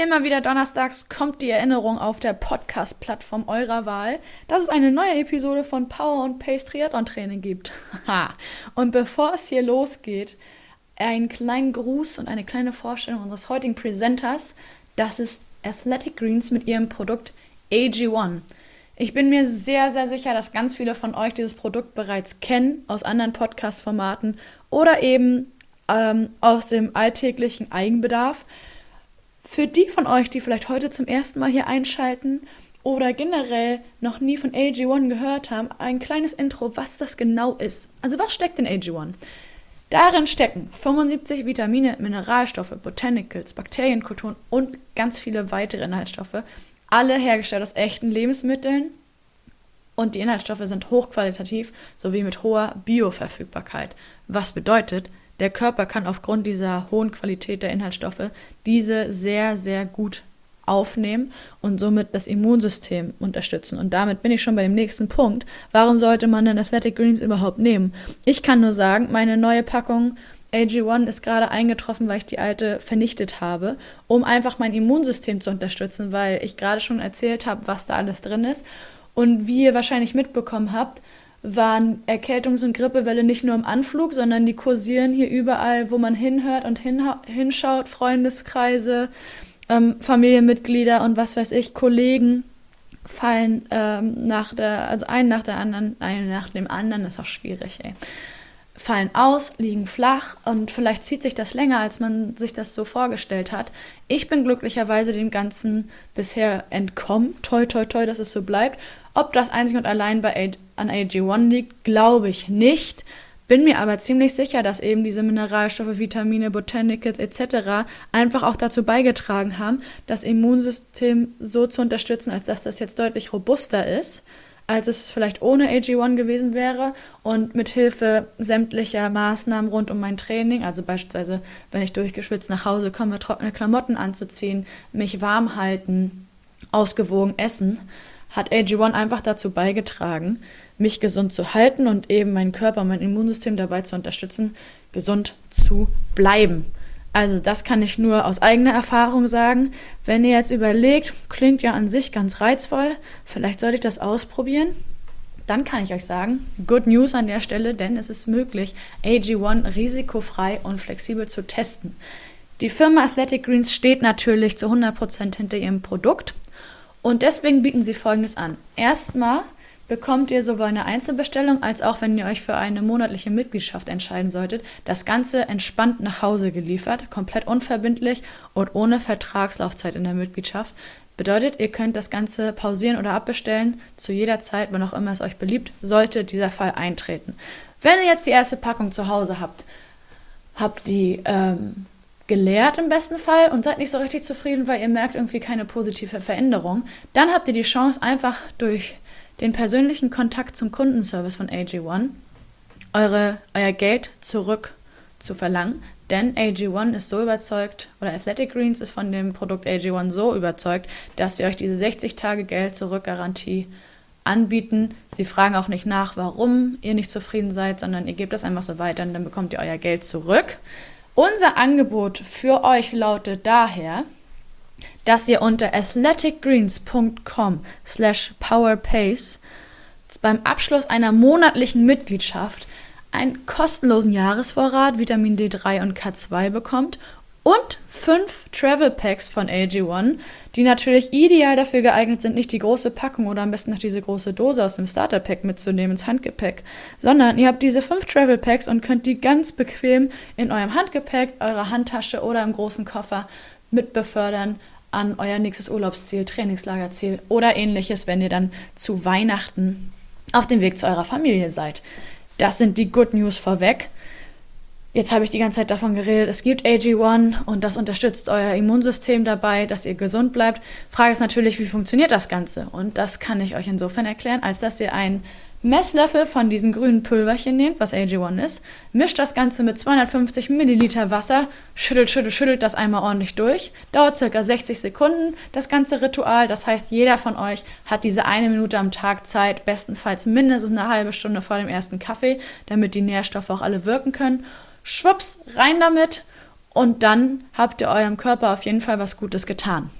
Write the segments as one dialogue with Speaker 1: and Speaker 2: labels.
Speaker 1: Immer wieder donnerstags kommt die Erinnerung auf der Podcast-Plattform eurer Wahl, dass es eine neue Episode von Power und Pace Triathlon Training gibt. und bevor es hier losgeht, einen kleinen Gruß und eine kleine Vorstellung unseres heutigen Presenters. Das ist Athletic Greens mit ihrem Produkt AG1. Ich bin mir sehr, sehr sicher, dass ganz viele von euch dieses Produkt bereits kennen aus anderen Podcast-Formaten oder eben ähm, aus dem alltäglichen Eigenbedarf. Für die von euch, die vielleicht heute zum ersten Mal hier einschalten oder generell noch nie von AG1 gehört haben, ein kleines Intro, was das genau ist. Also was steckt in AG1? Darin stecken 75 Vitamine, Mineralstoffe, Botanicals, Bakterienkulturen und ganz viele weitere Inhaltsstoffe, alle hergestellt aus echten Lebensmitteln und die Inhaltsstoffe sind hochqualitativ sowie mit hoher Bioverfügbarkeit, was bedeutet, der Körper kann aufgrund dieser hohen Qualität der Inhaltsstoffe diese sehr, sehr gut aufnehmen und somit das Immunsystem unterstützen. Und damit bin ich schon bei dem nächsten Punkt. Warum sollte man denn Athletic Greens überhaupt nehmen? Ich kann nur sagen, meine neue Packung AG1 ist gerade eingetroffen, weil ich die alte vernichtet habe, um einfach mein Immunsystem zu unterstützen, weil ich gerade schon erzählt habe, was da alles drin ist. Und wie ihr wahrscheinlich mitbekommen habt, waren Erkältungs- und Grippewelle nicht nur im Anflug, sondern die kursieren hier überall, wo man hinhört und hinschaut, Freundeskreise, ähm, Familienmitglieder und was weiß ich, Kollegen fallen ähm, nach der, also ein nach der anderen, ein nach dem anderen, ist auch schwierig, ey. Fallen aus, liegen flach und vielleicht zieht sich das länger, als man sich das so vorgestellt hat. Ich bin glücklicherweise dem Ganzen bisher entkommen. Toi, toi, toi, dass es so bleibt. Ob das einzig und allein bei an AG1 liegt, glaube ich nicht. Bin mir aber ziemlich sicher, dass eben diese Mineralstoffe, Vitamine, Botanicals etc. einfach auch dazu beigetragen haben, das Immunsystem so zu unterstützen, als dass das jetzt deutlich robuster ist, als es vielleicht ohne AG1 gewesen wäre und mit Hilfe sämtlicher Maßnahmen rund um mein Training, also beispielsweise, wenn ich durchgeschwitzt nach Hause komme, trockene Klamotten anzuziehen, mich warm halten, ausgewogen essen, hat AG1 einfach dazu beigetragen, mich gesund zu halten und eben meinen Körper, mein Immunsystem dabei zu unterstützen, gesund zu bleiben. Also das kann ich nur aus eigener Erfahrung sagen. Wenn ihr jetzt überlegt, klingt ja an sich ganz reizvoll, vielleicht sollte ich das ausprobieren, dann kann ich euch sagen, good news an der Stelle, denn es ist möglich, AG1 risikofrei und flexibel zu testen. Die Firma Athletic Greens steht natürlich zu 100% hinter ihrem Produkt und deswegen bieten sie Folgendes an. Erstmal bekommt ihr sowohl eine Einzelbestellung als auch, wenn ihr euch für eine monatliche Mitgliedschaft entscheiden solltet, das Ganze entspannt nach Hause geliefert, komplett unverbindlich und ohne Vertragslaufzeit in der Mitgliedschaft. Bedeutet, ihr könnt das Ganze pausieren oder abbestellen, zu jeder Zeit, wann auch immer es euch beliebt, sollte dieser Fall eintreten. Wenn ihr jetzt die erste Packung zu Hause habt, habt die ähm, geleert im besten Fall und seid nicht so richtig zufrieden, weil ihr merkt irgendwie keine positive Veränderung, dann habt ihr die Chance, einfach durch den persönlichen Kontakt zum Kundenservice von AG1 eure, euer Geld zurück zu verlangen. Denn AG1 ist so überzeugt, oder Athletic Greens ist von dem Produkt AG1 so überzeugt, dass sie euch diese 60 Tage Geld zurück Garantie anbieten. Sie fragen auch nicht nach, warum ihr nicht zufrieden seid, sondern ihr gebt das einfach so weiter und dann bekommt ihr euer Geld zurück. Unser Angebot für euch lautet daher, dass ihr unter athleticgreens.com slash powerpace beim Abschluss einer monatlichen Mitgliedschaft einen kostenlosen Jahresvorrat Vitamin D3 und K2 bekommt und fünf Travel Packs von AG1, die natürlich ideal dafür geeignet sind, nicht die große Packung oder am besten noch diese große Dose aus dem Starter Pack mitzunehmen ins Handgepäck, sondern ihr habt diese fünf Travel Packs und könnt die ganz bequem in eurem Handgepäck, eurer Handtasche oder im großen Koffer mitbefördern an euer nächstes Urlaubsziel, Trainingslagerziel oder ähnliches, wenn ihr dann zu Weihnachten auf dem Weg zu eurer Familie seid. Das sind die Good News vorweg. Jetzt habe ich die ganze Zeit davon geredet, es gibt AG1 und das unterstützt euer Immunsystem dabei, dass ihr gesund bleibt. Frage ist natürlich, wie funktioniert das Ganze? Und das kann ich euch insofern erklären, als dass ihr ein Messlöffel von diesen grünen Pulverchen nehmt, was AG1 ist, mischt das Ganze mit 250 Milliliter Wasser, schüttelt, schüttelt, schüttelt das einmal ordentlich durch, dauert circa 60 Sekunden, das ganze Ritual, das heißt, jeder von euch hat diese eine Minute am Tag Zeit, bestenfalls mindestens eine halbe Stunde vor dem ersten Kaffee, damit die Nährstoffe auch alle wirken können. Schwupps, rein damit und dann habt ihr eurem Körper auf jeden Fall was Gutes getan.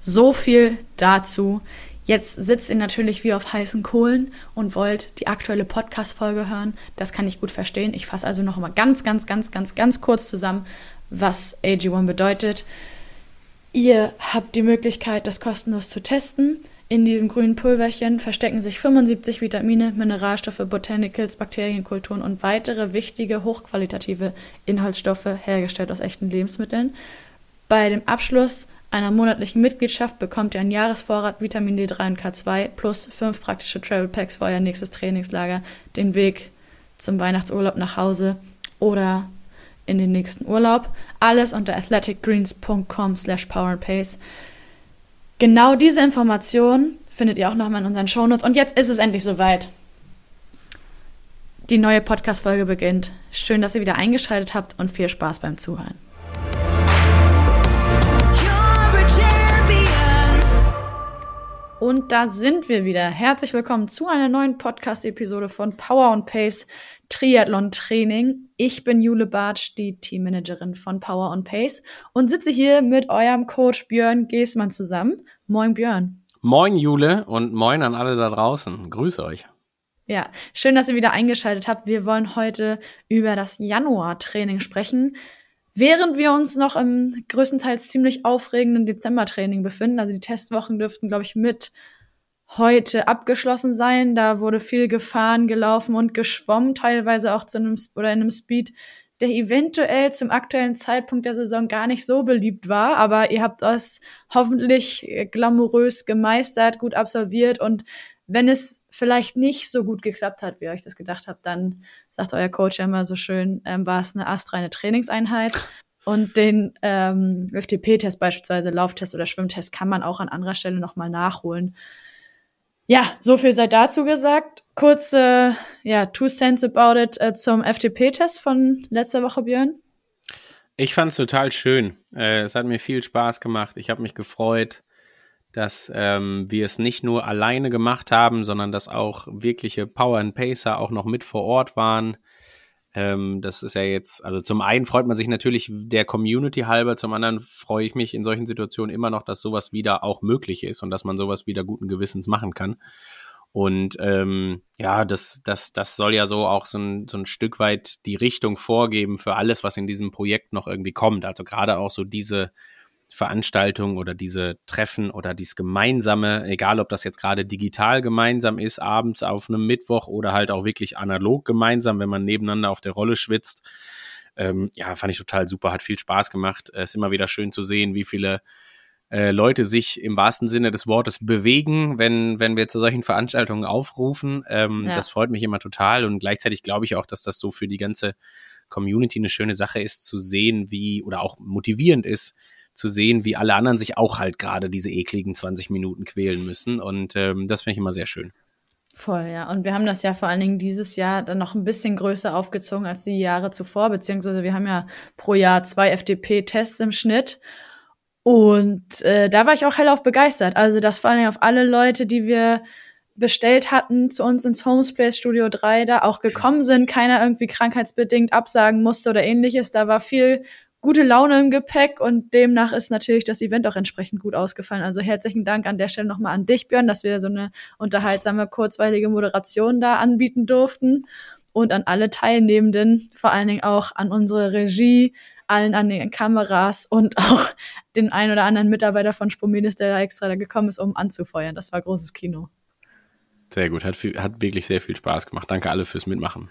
Speaker 1: So viel dazu. Jetzt sitzt ihr natürlich wie auf heißen Kohlen und wollt die aktuelle Podcast-Folge hören. Das kann ich gut verstehen. Ich fasse also noch mal ganz, ganz, ganz, ganz, ganz kurz zusammen, was AG1 bedeutet. Ihr habt die Möglichkeit, das kostenlos zu testen. In diesem grünen Pulverchen verstecken sich 75 Vitamine, Mineralstoffe, Botanicals, Bakterienkulturen und weitere wichtige, hochqualitative Inhaltsstoffe hergestellt aus echten Lebensmitteln. Bei dem Abschluss einer monatlichen Mitgliedschaft bekommt ihr einen Jahresvorrat Vitamin D3 und K2 plus fünf praktische Travel Packs für euer nächstes Trainingslager, den Weg zum Weihnachtsurlaub nach Hause oder in den nächsten Urlaub. Alles unter athleticgreens.com slash powerpace. Genau diese Information findet ihr auch nochmal in unseren Shownotes. Und jetzt ist es endlich soweit. Die neue Podcast-Folge beginnt. Schön, dass ihr wieder eingeschaltet habt und viel Spaß beim Zuhören. Und da sind wir wieder. Herzlich willkommen zu einer neuen Podcast-Episode von Power und Pace Triathlon Training. Ich bin Jule Bartsch, die Teammanagerin von Power und Pace und sitze hier mit eurem Coach Björn Geßmann zusammen. Moin Björn.
Speaker 2: Moin Jule und moin an alle da draußen. Grüße euch.
Speaker 1: Ja, schön, dass ihr wieder eingeschaltet habt. Wir wollen heute über das Januar-Training sprechen. Während wir uns noch im größtenteils ziemlich aufregenden Dezember-Training befinden, also die Testwochen dürften, glaube ich, mit heute abgeschlossen sein. Da wurde viel gefahren, gelaufen und geschwommen, teilweise auch zu einem oder in einem Speed, der eventuell zum aktuellen Zeitpunkt der Saison gar nicht so beliebt war. Aber ihr habt das hoffentlich glamourös gemeistert, gut absolviert und wenn es vielleicht nicht so gut geklappt hat, wie ihr euch das gedacht habt, dann sagt euer Coach ja immer so schön, ähm, war es eine astreine Trainingseinheit. Und den ähm, FTP-Test beispielsweise, Lauftest oder Schwimmtest, kann man auch an anderer Stelle nochmal nachholen. Ja, so viel sei dazu gesagt. Kurze, ja, Two Cents about it äh, zum FTP-Test von letzter Woche, Björn.
Speaker 2: Ich fand es total schön. Äh, es hat mir viel Spaß gemacht. Ich habe mich gefreut dass ähm, wir es nicht nur alleine gemacht haben, sondern dass auch wirkliche Power and Pacer auch noch mit vor Ort waren. Ähm, das ist ja jetzt, also zum einen freut man sich natürlich der Community halber, zum anderen freue ich mich in solchen Situationen immer noch, dass sowas wieder auch möglich ist und dass man sowas wieder guten Gewissens machen kann. Und ähm, ja, das, das, das soll ja so auch so ein, so ein Stück weit die Richtung vorgeben für alles, was in diesem Projekt noch irgendwie kommt. Also gerade auch so diese Veranstaltungen oder diese Treffen oder dieses gemeinsame, egal ob das jetzt gerade digital gemeinsam ist, abends auf einem Mittwoch oder halt auch wirklich analog gemeinsam, wenn man nebeneinander auf der Rolle schwitzt. Ähm, ja, fand ich total super, hat viel Spaß gemacht. Es ist immer wieder schön zu sehen, wie viele äh, Leute sich im wahrsten Sinne des Wortes bewegen, wenn, wenn wir zu solchen Veranstaltungen aufrufen. Ähm, ja. Das freut mich immer total und gleichzeitig glaube ich auch, dass das so für die ganze Community eine schöne Sache ist, zu sehen, wie oder auch motivierend ist, zu sehen, wie alle anderen sich auch halt gerade diese ekligen 20 Minuten quälen müssen. Und ähm, das finde ich immer sehr schön.
Speaker 1: Voll, ja. Und wir haben das ja vor allen Dingen dieses Jahr dann noch ein bisschen größer aufgezogen als die Jahre zuvor, beziehungsweise wir haben ja pro Jahr zwei FDP-Tests im Schnitt. Und äh, da war ich auch hellauf begeistert. Also das vor allen Dingen auf alle Leute, die wir bestellt hatten zu uns ins Homesplace Studio 3, da auch gekommen sind, keiner irgendwie krankheitsbedingt absagen musste oder ähnliches. Da war viel gute Laune im Gepäck und demnach ist natürlich das Event auch entsprechend gut ausgefallen. Also herzlichen Dank an der Stelle nochmal an dich, Björn, dass wir so eine unterhaltsame, kurzweilige Moderation da anbieten durften und an alle Teilnehmenden, vor allen Dingen auch an unsere Regie, allen an den Kameras und auch den ein oder anderen Mitarbeiter von Spominis, der da extra da gekommen ist, um anzufeuern. Das war großes Kino.
Speaker 2: Sehr gut, hat, viel, hat wirklich sehr viel Spaß gemacht. Danke alle fürs Mitmachen.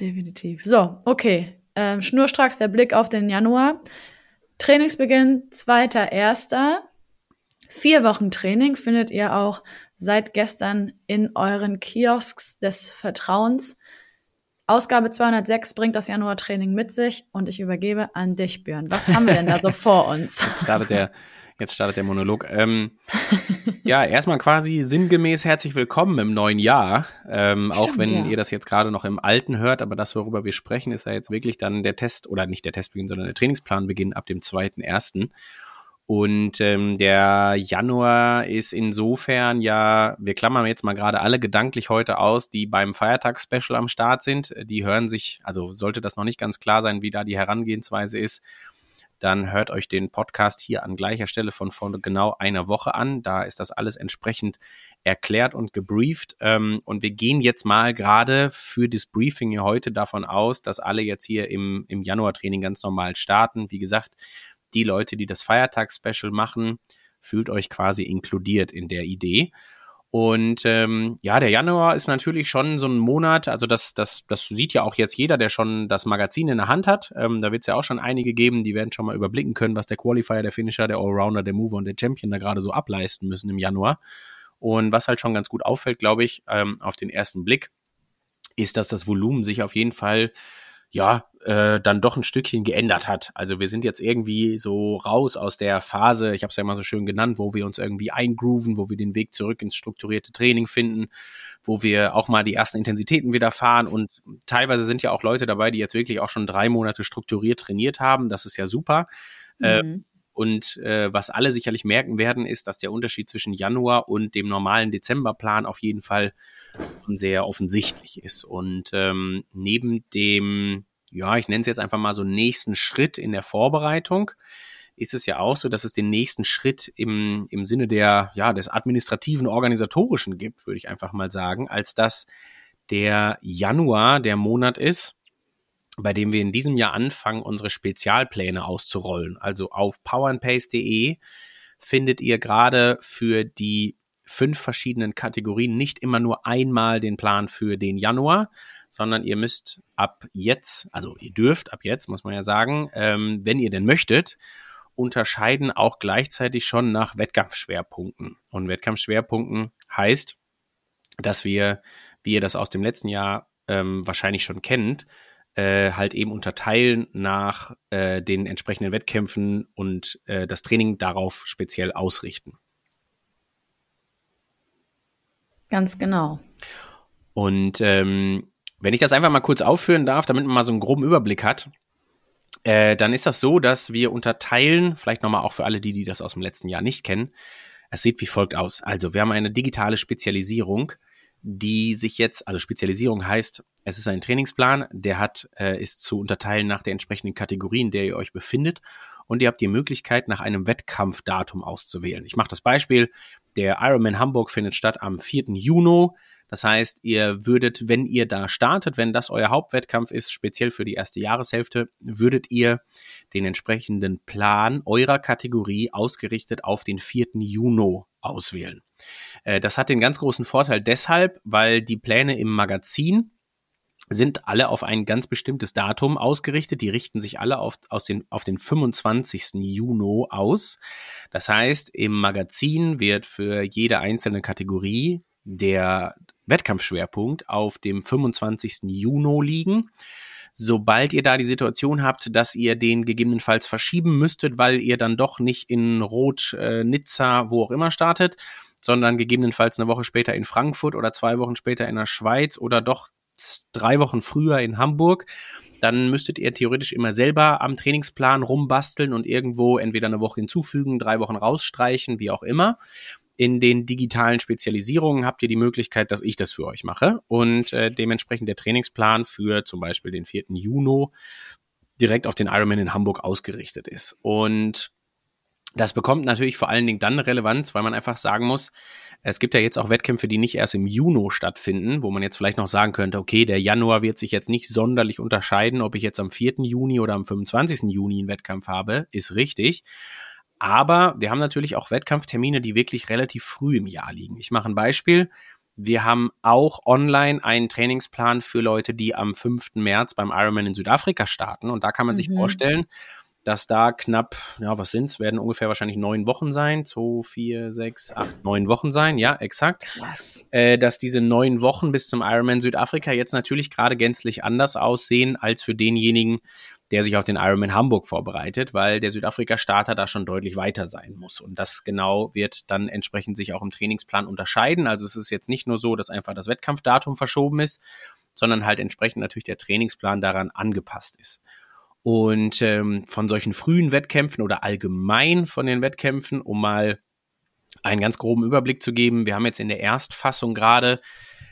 Speaker 1: Definitiv. So, okay ähm, schnurstracks der Blick auf den Januar. Trainingsbeginn 2.1. Vier Wochen Training findet ihr auch seit gestern in euren Kiosks des Vertrauens. Ausgabe 206 bringt das Januar-Training mit sich und ich übergebe an dich, Björn. Was haben wir denn da so vor uns?
Speaker 2: Jetzt startet der, jetzt startet der Monolog. Ähm, ja, erstmal quasi sinngemäß herzlich willkommen im neuen Jahr. Ähm, Stimmt, auch wenn ja. ihr das jetzt gerade noch im Alten hört, aber das, worüber wir sprechen, ist ja jetzt wirklich dann der Test, oder nicht der Testbeginn, sondern der Trainingsplanbeginn ab dem 2.1. Und ähm, der Januar ist insofern ja, wir klammern jetzt mal gerade alle gedanklich heute aus, die beim Feiertagsspecial am Start sind. Die hören sich, also sollte das noch nicht ganz klar sein, wie da die Herangehensweise ist, dann hört euch den Podcast hier an gleicher Stelle von vor genau einer Woche an. Da ist das alles entsprechend erklärt und gebrieft. Ähm, und wir gehen jetzt mal gerade für das Briefing hier heute davon aus, dass alle jetzt hier im, im Januar-Training ganz normal starten. Wie gesagt, die Leute, die das Feiertags-Special machen, fühlt euch quasi inkludiert in der Idee. Und ähm, ja, der Januar ist natürlich schon so ein Monat, also das, das, das sieht ja auch jetzt jeder, der schon das Magazin in der Hand hat. Ähm, da wird es ja auch schon einige geben, die werden schon mal überblicken können, was der Qualifier, der Finisher, der Allrounder, der Mover und der Champion da gerade so ableisten müssen im Januar. Und was halt schon ganz gut auffällt, glaube ich, ähm, auf den ersten Blick, ist, dass das Volumen sich auf jeden Fall ja, äh, dann doch ein Stückchen geändert hat. Also wir sind jetzt irgendwie so raus aus der Phase, ich habe es ja immer so schön genannt, wo wir uns irgendwie eingrooven, wo wir den Weg zurück ins strukturierte Training finden, wo wir auch mal die ersten Intensitäten wieder fahren und teilweise sind ja auch Leute dabei, die jetzt wirklich auch schon drei Monate strukturiert trainiert haben. Das ist ja super. Äh, mhm. Äh, und äh, was alle sicherlich merken werden, ist, dass der Unterschied zwischen Januar und dem normalen Dezemberplan auf jeden Fall sehr offensichtlich ist. Und ähm, neben dem, ja, ich nenne es jetzt einfach mal so nächsten Schritt in der Vorbereitung, ist es ja auch so, dass es den nächsten Schritt im, im Sinne der, ja, des administrativen, organisatorischen gibt, würde ich einfach mal sagen, als dass der Januar der Monat ist, bei dem wir in diesem Jahr anfangen, unsere Spezialpläne auszurollen. Also auf powerandpace.de findet ihr gerade für die fünf verschiedenen Kategorien nicht immer nur einmal den Plan für den Januar, sondern ihr müsst ab jetzt, also ihr dürft ab jetzt, muss man ja sagen, ähm, wenn ihr denn möchtet, unterscheiden auch gleichzeitig schon nach Wettkampfschwerpunkten. Und Wettkampfschwerpunkten heißt, dass wir, wie ihr das aus dem letzten Jahr ähm, wahrscheinlich schon kennt, äh, halt eben unterteilen nach äh, den entsprechenden Wettkämpfen und äh, das Training darauf speziell ausrichten.
Speaker 1: Ganz genau.
Speaker 2: Und ähm, wenn ich das einfach mal kurz aufführen darf, damit man mal so einen groben Überblick hat, äh, dann ist das so, dass wir unterteilen, vielleicht nochmal auch für alle die, die das aus dem letzten Jahr nicht kennen, es sieht wie folgt aus. Also wir haben eine digitale Spezialisierung die sich jetzt, also Spezialisierung heißt, es ist ein Trainingsplan, der hat, äh, ist zu unterteilen nach der entsprechenden Kategorie, in der ihr euch befindet. Und ihr habt die Möglichkeit, nach einem Wettkampfdatum auszuwählen. Ich mache das Beispiel. Der Ironman Hamburg findet statt am 4. Juni. Das heißt, ihr würdet, wenn ihr da startet, wenn das euer Hauptwettkampf ist, speziell für die erste Jahreshälfte, würdet ihr den entsprechenden Plan eurer Kategorie ausgerichtet auf den 4. Juni auswählen. Äh, das hat den ganz großen Vorteil deshalb, weil die Pläne im Magazin sind alle auf ein ganz bestimmtes Datum ausgerichtet. Die richten sich alle auf, aus den, auf den 25. Juni aus. Das heißt, im Magazin wird für jede einzelne Kategorie der Wettkampfschwerpunkt auf dem 25. Juni liegen. Sobald ihr da die Situation habt, dass ihr den gegebenenfalls verschieben müsstet, weil ihr dann doch nicht in Rot, äh, Nizza, wo auch immer startet, sondern gegebenenfalls eine Woche später in Frankfurt oder zwei Wochen später in der Schweiz oder doch drei Wochen früher in Hamburg, dann müsstet ihr theoretisch immer selber am Trainingsplan rumbasteln und irgendwo entweder eine Woche hinzufügen, drei Wochen rausstreichen, wie auch immer. In den digitalen Spezialisierungen habt ihr die Möglichkeit, dass ich das für euch mache und äh, dementsprechend der Trainingsplan für zum Beispiel den 4. Juni direkt auf den Ironman in Hamburg ausgerichtet ist. Und das bekommt natürlich vor allen Dingen dann Relevanz, weil man einfach sagen muss, es gibt ja jetzt auch Wettkämpfe, die nicht erst im Juni stattfinden, wo man jetzt vielleicht noch sagen könnte, okay, der Januar wird sich jetzt nicht sonderlich unterscheiden, ob ich jetzt am 4. Juni oder am 25. Juni einen Wettkampf habe, ist richtig. Aber wir haben natürlich auch Wettkampftermine, die wirklich relativ früh im Jahr liegen. Ich mache ein Beispiel. Wir haben auch online einen Trainingsplan für Leute, die am 5. März beim Ironman in Südafrika starten. Und da kann man mhm. sich vorstellen, dass da knapp, ja, was sind's, werden ungefähr wahrscheinlich neun Wochen sein. Zwei, vier, sechs, acht, neun Wochen sein, ja, exakt. Krass. Äh, dass diese neun Wochen bis zum Ironman Südafrika jetzt natürlich gerade gänzlich anders aussehen als für denjenigen, der sich auf den Ironman Hamburg vorbereitet, weil der Südafrika-Starter da schon deutlich weiter sein muss. Und das genau wird dann entsprechend sich auch im Trainingsplan unterscheiden. Also es ist jetzt nicht nur so, dass einfach das Wettkampfdatum verschoben ist, sondern halt entsprechend natürlich der Trainingsplan daran angepasst ist. Und ähm, von solchen frühen Wettkämpfen oder allgemein von den Wettkämpfen, um mal einen ganz groben Überblick zu geben, wir haben jetzt in der Erstfassung gerade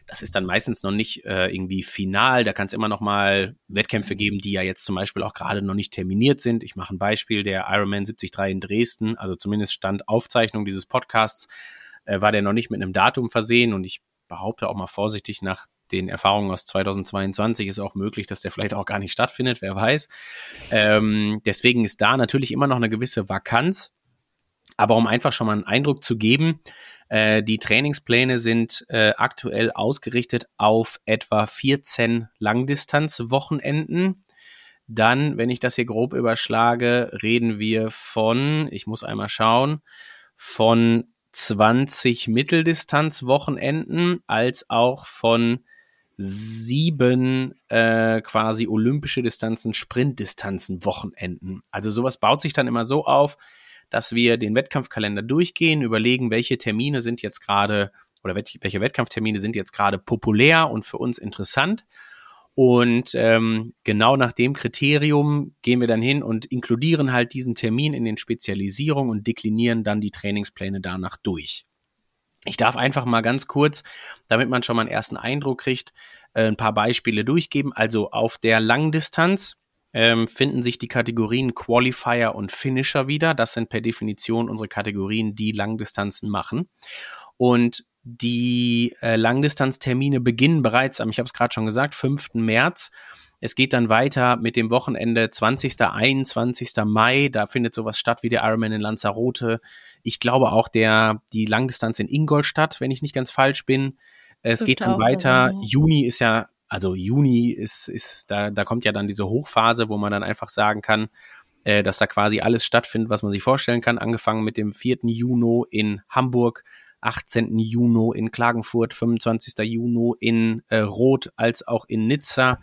Speaker 2: Das ist dann meistens noch nicht äh, irgendwie final. Da kann es immer noch mal Wettkämpfe geben, die ja jetzt zum Beispiel auch gerade noch nicht terminiert sind. Ich mache ein Beispiel, der Ironman 73 in Dresden, also zumindest Stand Aufzeichnung dieses Podcasts, äh, war der noch nicht mit einem Datum versehen und ich behaupte auch mal vorsichtig nach den Erfahrungen aus 2022 ist auch möglich, dass der vielleicht auch gar nicht stattfindet, wer weiß. Ähm, deswegen ist da natürlich immer noch eine gewisse Vakanz. Aber um einfach schon mal einen Eindruck zu geben, äh, die Trainingspläne sind äh, aktuell ausgerichtet auf etwa 14 Langdistanzwochenenden. Dann, wenn ich das hier grob überschlage, reden wir von, ich muss einmal schauen, von 20 Mitteldistanzwochenenden als auch von sieben äh, quasi olympische Distanzen, Sprintdistanzen, Wochenenden. Also sowas baut sich dann immer so auf, dass wir den Wettkampfkalender durchgehen, überlegen, welche Termine sind jetzt gerade oder welche Wettkampftermine sind jetzt gerade populär und für uns interessant. Und ähm, genau nach dem Kriterium gehen wir dann hin und inkludieren halt diesen Termin in den Spezialisierungen und deklinieren dann die Trainingspläne danach durch. Ich darf einfach mal ganz kurz, damit man schon mal einen ersten Eindruck kriegt, äh, ein paar Beispiele durchgeben. Also auf der Langdistanz ähm, finden sich die Kategorien Qualifier und Finisher wieder. Das sind per Definition unsere Kategorien, die Langdistanzen machen. Und die äh, Langdistanztermine beginnen bereits am, ich habe es gerade schon gesagt, 5. März. Es geht dann weiter mit dem Wochenende 20. 21. Mai. Da findet sowas statt wie der Ironman in Lanzarote. Ich glaube auch der, die Langdistanz in Ingolstadt, wenn ich nicht ganz falsch bin. Es geht dann weiter. Juni ist ja also Juni ist, ist da, da kommt ja dann diese Hochphase, wo man dann einfach sagen kann, äh, dass da quasi alles stattfindet, was man sich vorstellen kann. Angefangen mit dem 4. Juni in Hamburg, 18. Juni in Klagenfurt, 25. Juni in äh, Rot als auch in Nizza,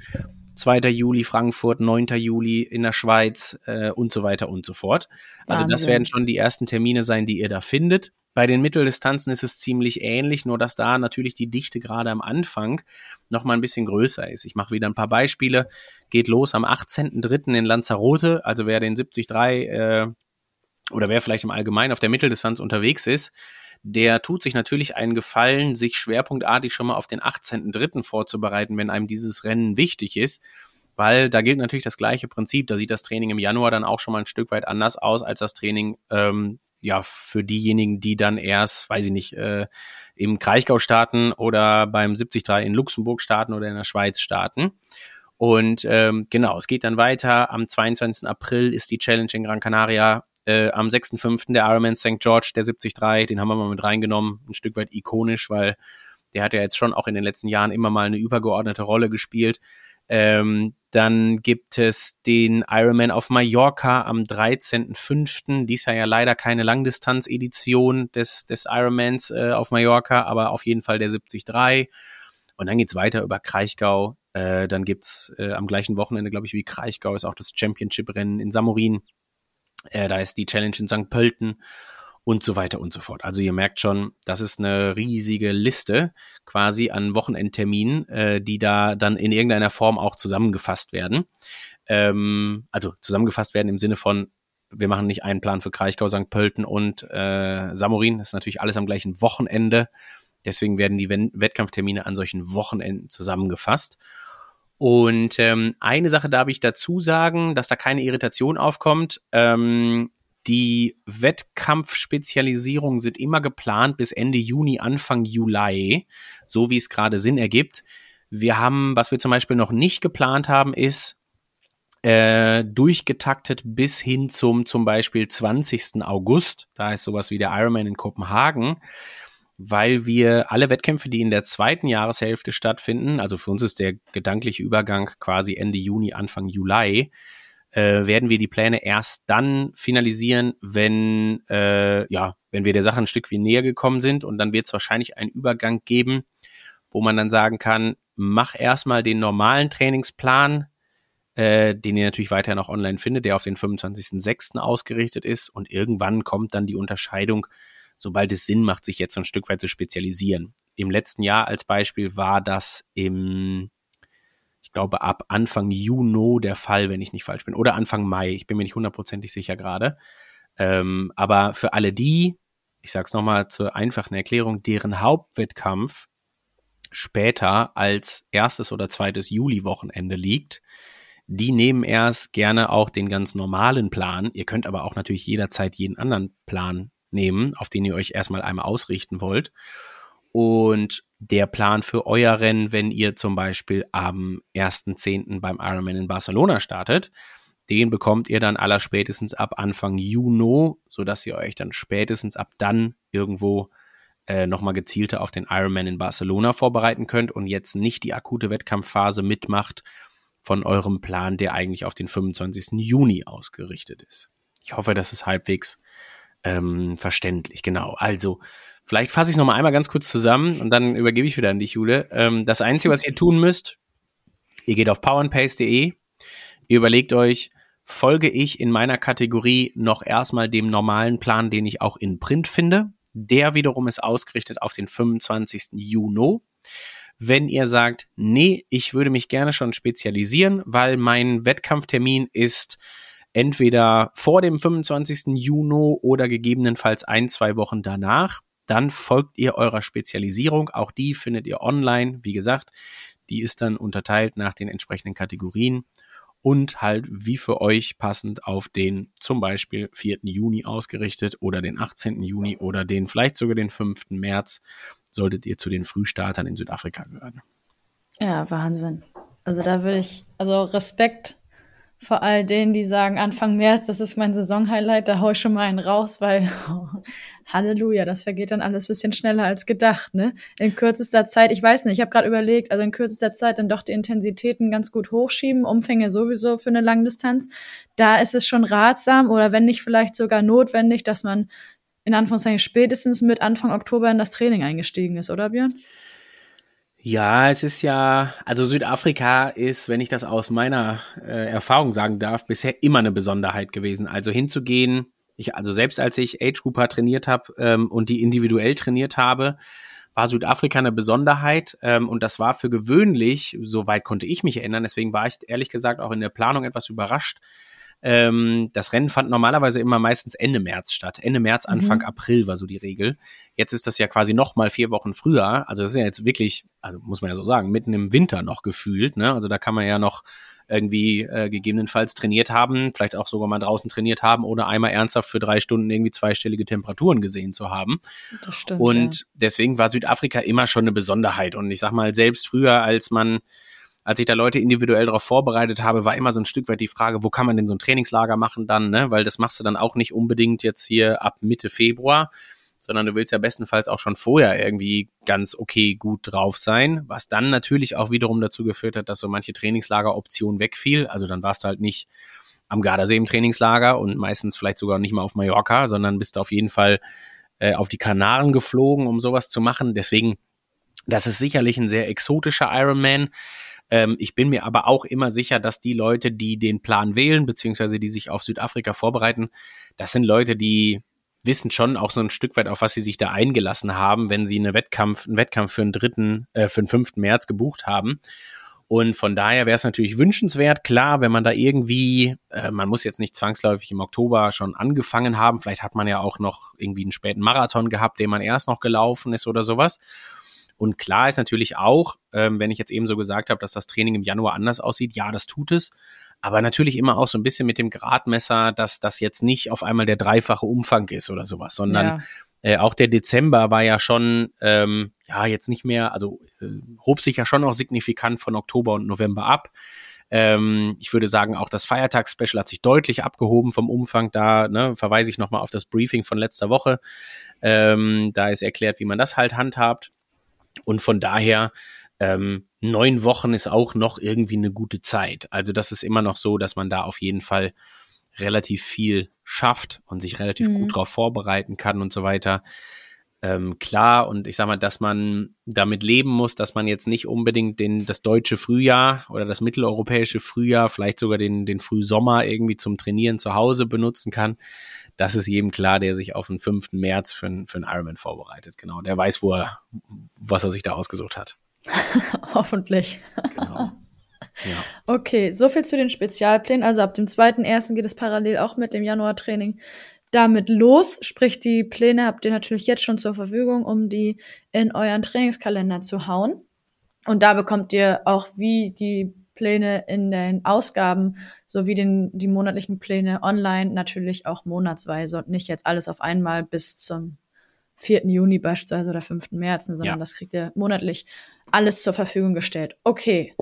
Speaker 2: 2. Juli Frankfurt, 9. Juli in der Schweiz äh, und so weiter und so fort. Also Wahnsinn. das werden schon die ersten Termine sein, die ihr da findet. Bei den Mitteldistanzen ist es ziemlich ähnlich, nur dass da natürlich die Dichte gerade am Anfang noch mal ein bisschen größer ist. Ich mache wieder ein paar Beispiele. Geht los am 18.03. in Lanzarote. Also wer den 73 äh, oder wer vielleicht im Allgemeinen auf der Mitteldistanz unterwegs ist, der tut sich natürlich einen Gefallen, sich schwerpunktartig schon mal auf den 18.03. vorzubereiten, wenn einem dieses Rennen wichtig ist. Weil da gilt natürlich das gleiche Prinzip. Da sieht das Training im Januar dann auch schon mal ein Stück weit anders aus als das Training ähm, ja, für diejenigen, die dann erst, weiß ich nicht, äh, im Kraichgau starten oder beim 73 in Luxemburg starten oder in der Schweiz starten. Und ähm, genau, es geht dann weiter. Am 22. April ist die Challenge in Gran Canaria. Äh, am 6.5. der Ironman St. George, der 73, den haben wir mal mit reingenommen. Ein Stück weit ikonisch, weil der hat ja jetzt schon auch in den letzten Jahren immer mal eine übergeordnete Rolle gespielt. Ähm, dann gibt es den Ironman auf Mallorca am 13.05. Dies Jahr ja leider keine Langdistanz-Edition des, des Ironmans äh, auf Mallorca, aber auf jeden Fall der 73. Und dann geht's weiter über Kraichgau. Äh, dann gibt's äh, am gleichen Wochenende, glaube ich, wie Kraichgau ist auch das Championship-Rennen in Samorin. Äh, da ist die Challenge in St. Pölten und so weiter und so fort. Also ihr merkt schon, das ist eine riesige Liste quasi an Wochenendterminen, äh, die da dann in irgendeiner Form auch zusammengefasst werden. Ähm, also zusammengefasst werden im Sinne von, wir machen nicht einen Plan für Kraichgau, St. Pölten und äh, Samorin. Das ist natürlich alles am gleichen Wochenende. Deswegen werden die Wettkampftermine an solchen Wochenenden zusammengefasst. Und ähm, eine Sache darf ich dazu sagen, dass da keine Irritation aufkommt. Ähm, die Wettkampfspezialisierungen sind immer geplant bis Ende Juni, Anfang Juli, so wie es gerade Sinn ergibt. Wir haben, was wir zum Beispiel noch nicht geplant haben, ist äh, durchgetaktet bis hin zum zum Beispiel 20. August. Da ist sowas wie der Ironman in Kopenhagen, weil wir alle Wettkämpfe, die in der zweiten Jahreshälfte stattfinden, also für uns ist der gedankliche Übergang quasi Ende Juni, Anfang Juli, äh, werden wir die Pläne erst dann finalisieren, wenn, äh, ja, wenn wir der Sache ein Stück wie näher gekommen sind und dann wird es wahrscheinlich einen Übergang geben, wo man dann sagen kann, mach erstmal den normalen Trainingsplan, äh, den ihr natürlich weiterhin auch online findet, der auf den 25.06. ausgerichtet ist und irgendwann kommt dann die Unterscheidung, sobald es Sinn macht, sich jetzt so ein Stück weit zu spezialisieren. Im letzten Jahr als Beispiel war das im glaube, ab Anfang Juni der Fall, wenn ich nicht falsch bin. Oder Anfang Mai. Ich bin mir nicht hundertprozentig sicher gerade. Ähm, aber für alle die, ich sage es nochmal zur einfachen Erklärung, deren Hauptwettkampf später als erstes oder zweites Juli-Wochenende liegt. Die nehmen erst gerne auch den ganz normalen Plan. Ihr könnt aber auch natürlich jederzeit jeden anderen Plan nehmen, auf den ihr euch erstmal einmal ausrichten wollt. Und der Plan für euer Rennen, wenn ihr zum Beispiel am 1.10. beim Ironman in Barcelona startet, den bekommt ihr dann allerspätestens ab Anfang Juni, sodass ihr euch dann spätestens ab dann irgendwo äh, nochmal gezielter auf den Ironman in Barcelona vorbereiten könnt und jetzt nicht die akute Wettkampfphase mitmacht von eurem Plan, der eigentlich auf den 25. Juni ausgerichtet ist. Ich hoffe, das ist halbwegs ähm, verständlich. Genau. Also Vielleicht fasse ich es nochmal einmal ganz kurz zusammen und dann übergebe ich wieder an dich, Jule. Ähm, das Einzige, was ihr tun müsst, ihr geht auf powerandpace.de, ihr überlegt euch, folge ich in meiner Kategorie noch erstmal dem normalen Plan, den ich auch in Print finde. Der wiederum ist ausgerichtet auf den 25. Juni. Wenn ihr sagt, nee, ich würde mich gerne schon spezialisieren, weil mein Wettkampftermin ist entweder vor dem 25. Juni oder gegebenenfalls ein, zwei Wochen danach, dann folgt ihr eurer Spezialisierung. Auch die findet ihr online. Wie gesagt, die ist dann unterteilt nach den entsprechenden Kategorien und halt wie für euch passend auf den zum Beispiel 4. Juni ausgerichtet oder den 18. Juni oder den vielleicht sogar den 5. März solltet ihr zu den Frühstartern in Südafrika gehören.
Speaker 1: Ja, Wahnsinn. Also da würde ich, also Respekt vor all denen, die sagen, Anfang März, das ist mein Saisonhighlight, da hau ich schon mal einen raus, weil Halleluja, das vergeht dann alles bisschen schneller als gedacht, ne? In kürzester Zeit, ich weiß nicht, ich habe gerade überlegt, also in kürzester Zeit dann doch die Intensitäten ganz gut hochschieben, Umfänge sowieso für eine Langdistanz. Da ist es schon ratsam oder wenn nicht vielleicht sogar notwendig, dass man in Anführungszeichen spätestens mit Anfang Oktober in das Training eingestiegen ist, oder Björn?
Speaker 2: Ja, es ist ja, also Südafrika ist, wenn ich das aus meiner äh, Erfahrung sagen darf, bisher immer eine Besonderheit gewesen. Also hinzugehen, ich, also selbst als ich Age Grouper trainiert habe ähm, und die individuell trainiert habe, war Südafrika eine Besonderheit ähm, und das war für gewöhnlich, soweit konnte ich mich erinnern, deswegen war ich ehrlich gesagt auch in der Planung etwas überrascht, ähm, das Rennen fand normalerweise immer meistens Ende März statt. Ende März, Anfang mhm. April war so die Regel. Jetzt ist das ja quasi noch mal vier Wochen früher. Also das ist ja jetzt wirklich, also muss man ja so sagen, mitten im Winter noch gefühlt. Ne? Also da kann man ja noch irgendwie äh, gegebenenfalls trainiert haben, vielleicht auch sogar mal draußen trainiert haben, ohne einmal ernsthaft für drei Stunden irgendwie zweistellige Temperaturen gesehen zu haben. Das stimmt, und ja. deswegen war Südafrika immer schon eine Besonderheit. Und ich sag mal, selbst früher, als man als ich da Leute individuell darauf vorbereitet habe, war immer so ein Stück weit die Frage, wo kann man denn so ein Trainingslager machen dann, ne? Weil das machst du dann auch nicht unbedingt jetzt hier ab Mitte Februar, sondern du willst ja bestenfalls auch schon vorher irgendwie ganz okay gut drauf sein, was dann natürlich auch wiederum dazu geführt hat, dass so manche Trainingslageroption wegfiel. Also dann warst du halt nicht am Gardasee im Trainingslager und meistens vielleicht sogar nicht mal auf Mallorca, sondern bist auf jeden Fall äh, auf die Kanaren geflogen, um sowas zu machen. Deswegen, das ist sicherlich ein sehr exotischer Ironman. Ähm, ich bin mir aber auch immer sicher, dass die Leute, die den Plan wählen, beziehungsweise die sich auf Südafrika vorbereiten, das sind Leute, die wissen schon auch so ein Stück weit, auf was sie sich da eingelassen haben, wenn sie eine Wettkampf, einen Wettkampf für den dritten, äh, für den fünften März gebucht haben. Und von daher wäre es natürlich wünschenswert, klar, wenn man da irgendwie, äh, man muss jetzt nicht zwangsläufig im Oktober schon angefangen haben, vielleicht hat man ja auch noch irgendwie einen späten Marathon gehabt, den man erst noch gelaufen ist oder sowas. Und klar ist natürlich auch, ähm, wenn ich jetzt eben so gesagt habe, dass das Training im Januar anders aussieht, ja, das tut es. Aber natürlich immer auch so ein bisschen mit dem Gradmesser, dass das jetzt nicht auf einmal der dreifache Umfang ist oder sowas, sondern ja. äh, auch der Dezember war ja schon, ähm, ja, jetzt nicht mehr, also äh, hob sich ja schon auch signifikant von Oktober und November ab. Ähm, ich würde sagen, auch das Feiertagsspecial hat sich deutlich abgehoben vom Umfang. Da ne, verweise ich nochmal auf das Briefing von letzter Woche. Ähm, da ist erklärt, wie man das halt handhabt. Und von daher, ähm, neun Wochen ist auch noch irgendwie eine gute Zeit. Also das ist immer noch so, dass man da auf jeden Fall relativ viel schafft und sich relativ mhm. gut darauf vorbereiten kann und so weiter. Ähm, klar, und ich sag mal, dass man damit leben muss, dass man jetzt nicht unbedingt den, das deutsche Frühjahr oder das mitteleuropäische Frühjahr, vielleicht sogar den, den Frühsommer irgendwie zum Trainieren zu Hause benutzen kann das ist jedem klar, der sich auf den 5. März für, für einen Ironman vorbereitet. Genau, der weiß, wo er, was er sich da ausgesucht hat.
Speaker 1: Hoffentlich. Genau. Ja. Okay, soviel zu den Spezialplänen. Also ab dem 2.1. geht es parallel auch mit dem Januartraining damit los. Sprich, die Pläne habt ihr natürlich jetzt schon zur Verfügung, um die in euren Trainingskalender zu hauen. Und da bekommt ihr auch wie die Pläne in den Ausgaben sowie den, die monatlichen Pläne online natürlich auch monatsweise und nicht jetzt alles auf einmal bis zum 4. Juni beispielsweise oder 5. März, sondern ja. das kriegt ihr monatlich alles zur Verfügung gestellt. Okay.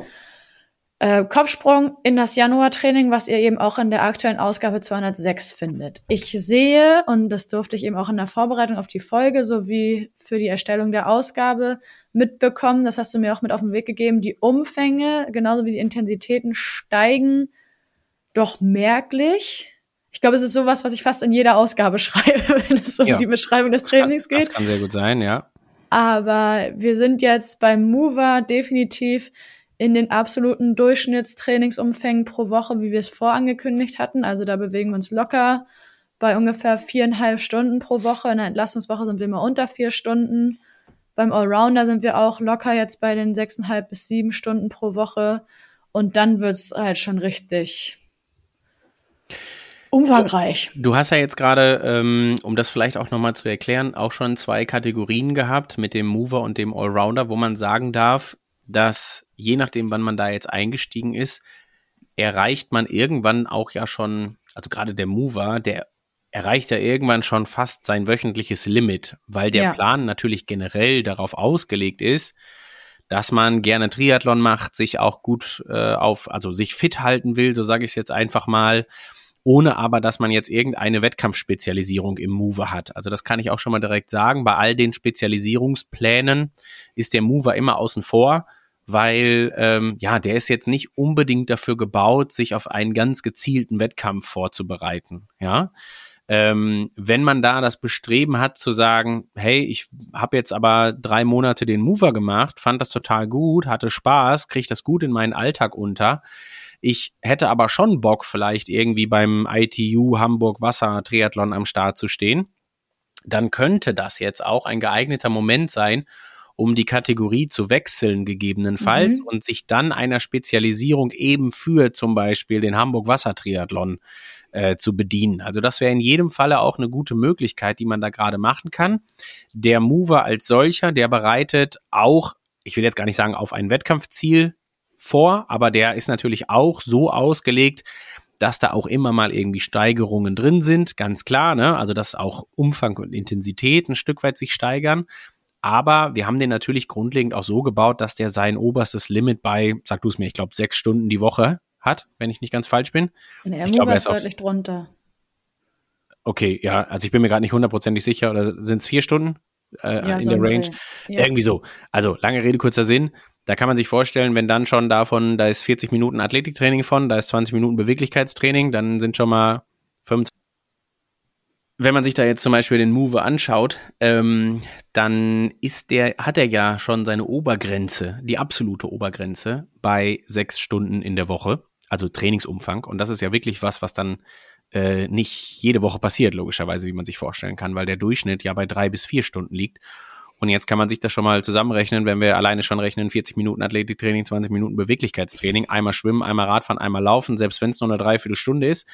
Speaker 1: Äh, Kopfsprung in das Januar-Training, was ihr eben auch in der aktuellen Ausgabe 206 findet. Ich sehe, und das durfte ich eben auch in der Vorbereitung auf die Folge sowie für die Erstellung der Ausgabe mitbekommen, das hast du mir auch mit auf den Weg gegeben, die Umfänge, genauso wie die Intensitäten steigen doch merklich. Ich glaube, es ist sowas, was ich fast in jeder Ausgabe schreibe, wenn es um ja, die Beschreibung des Trainings
Speaker 2: das kann,
Speaker 1: geht.
Speaker 2: Das kann sehr gut sein, ja.
Speaker 1: Aber wir sind jetzt beim Mover definitiv in den absoluten Durchschnittstrainingsumfängen pro Woche, wie wir es vorangekündigt hatten. Also da bewegen wir uns locker bei ungefähr viereinhalb Stunden pro Woche. In der Entlastungswoche sind wir immer unter vier Stunden. Beim Allrounder sind wir auch locker jetzt bei den sechseinhalb bis sieben Stunden pro Woche. Und dann wird's halt schon richtig umfangreich.
Speaker 2: Du hast ja jetzt gerade, ähm, um das vielleicht auch nochmal zu erklären, auch schon zwei Kategorien gehabt mit dem Mover und dem Allrounder, wo man sagen darf, dass je nachdem, wann man da jetzt eingestiegen ist, erreicht man irgendwann auch ja schon, also gerade der Mover, der erreicht ja irgendwann schon fast sein wöchentliches Limit, weil der ja. Plan natürlich generell darauf ausgelegt ist, dass man gerne Triathlon macht, sich auch gut äh, auf, also sich fit halten will, so sage ich es jetzt einfach mal, ohne aber, dass man jetzt irgendeine Wettkampfspezialisierung im Mover hat. Also das kann ich auch schon mal direkt sagen. Bei all den Spezialisierungsplänen ist der Mover immer außen vor weil ähm, ja, der ist jetzt nicht unbedingt dafür gebaut, sich auf einen ganz gezielten Wettkampf vorzubereiten. Ja, ähm, wenn man da das Bestreben hat zu sagen, hey, ich habe jetzt aber drei Monate den Mover gemacht, fand das total gut, hatte Spaß, kriege das gut in meinen Alltag unter. Ich hätte aber schon Bock, vielleicht irgendwie beim ITU Hamburg Wasser Triathlon am Start zu stehen. Dann könnte das jetzt auch ein geeigneter Moment sein, um die Kategorie zu wechseln gegebenenfalls mhm. und sich dann einer Spezialisierung eben für zum Beispiel den Hamburg Wassertriathlon äh, zu bedienen. Also das wäre in jedem Falle auch eine gute Möglichkeit, die man da gerade machen kann. Der Mover als solcher, der bereitet auch, ich will jetzt gar nicht sagen auf ein Wettkampfziel vor, aber der ist natürlich auch so ausgelegt, dass da auch immer mal irgendwie Steigerungen drin sind, ganz klar, ne? Also dass auch Umfang und Intensität ein Stück weit sich steigern. Aber wir haben den natürlich grundlegend auch so gebaut, dass der sein oberstes Limit bei, sag du es mir, ich glaube, sechs Stunden die Woche hat, wenn ich nicht ganz falsch bin.
Speaker 1: Und er glaube, ist deutlich drunter.
Speaker 2: Okay, ja, also ich bin mir gerade nicht hundertprozentig sicher, oder sind es vier Stunden äh, ja, in so der Range? Ja. Irgendwie so. Also lange Rede, kurzer Sinn. Da kann man sich vorstellen, wenn dann schon davon, da ist 40 Minuten Athletiktraining von, da ist 20 Minuten Beweglichkeitstraining, dann sind schon mal 25 wenn man sich da jetzt zum Beispiel den Move anschaut, ähm, dann ist der, hat er ja schon seine Obergrenze, die absolute Obergrenze bei sechs Stunden in der Woche, also Trainingsumfang. Und das ist ja wirklich was, was dann äh, nicht jede Woche passiert, logischerweise, wie man sich vorstellen kann, weil der Durchschnitt ja bei drei bis vier Stunden liegt. Und jetzt kann man sich das schon mal zusammenrechnen, wenn wir alleine schon rechnen, 40 Minuten Athletiktraining, 20 Minuten Beweglichkeitstraining, einmal schwimmen, einmal Radfahren, einmal laufen, selbst wenn es nur eine Dreiviertelstunde ist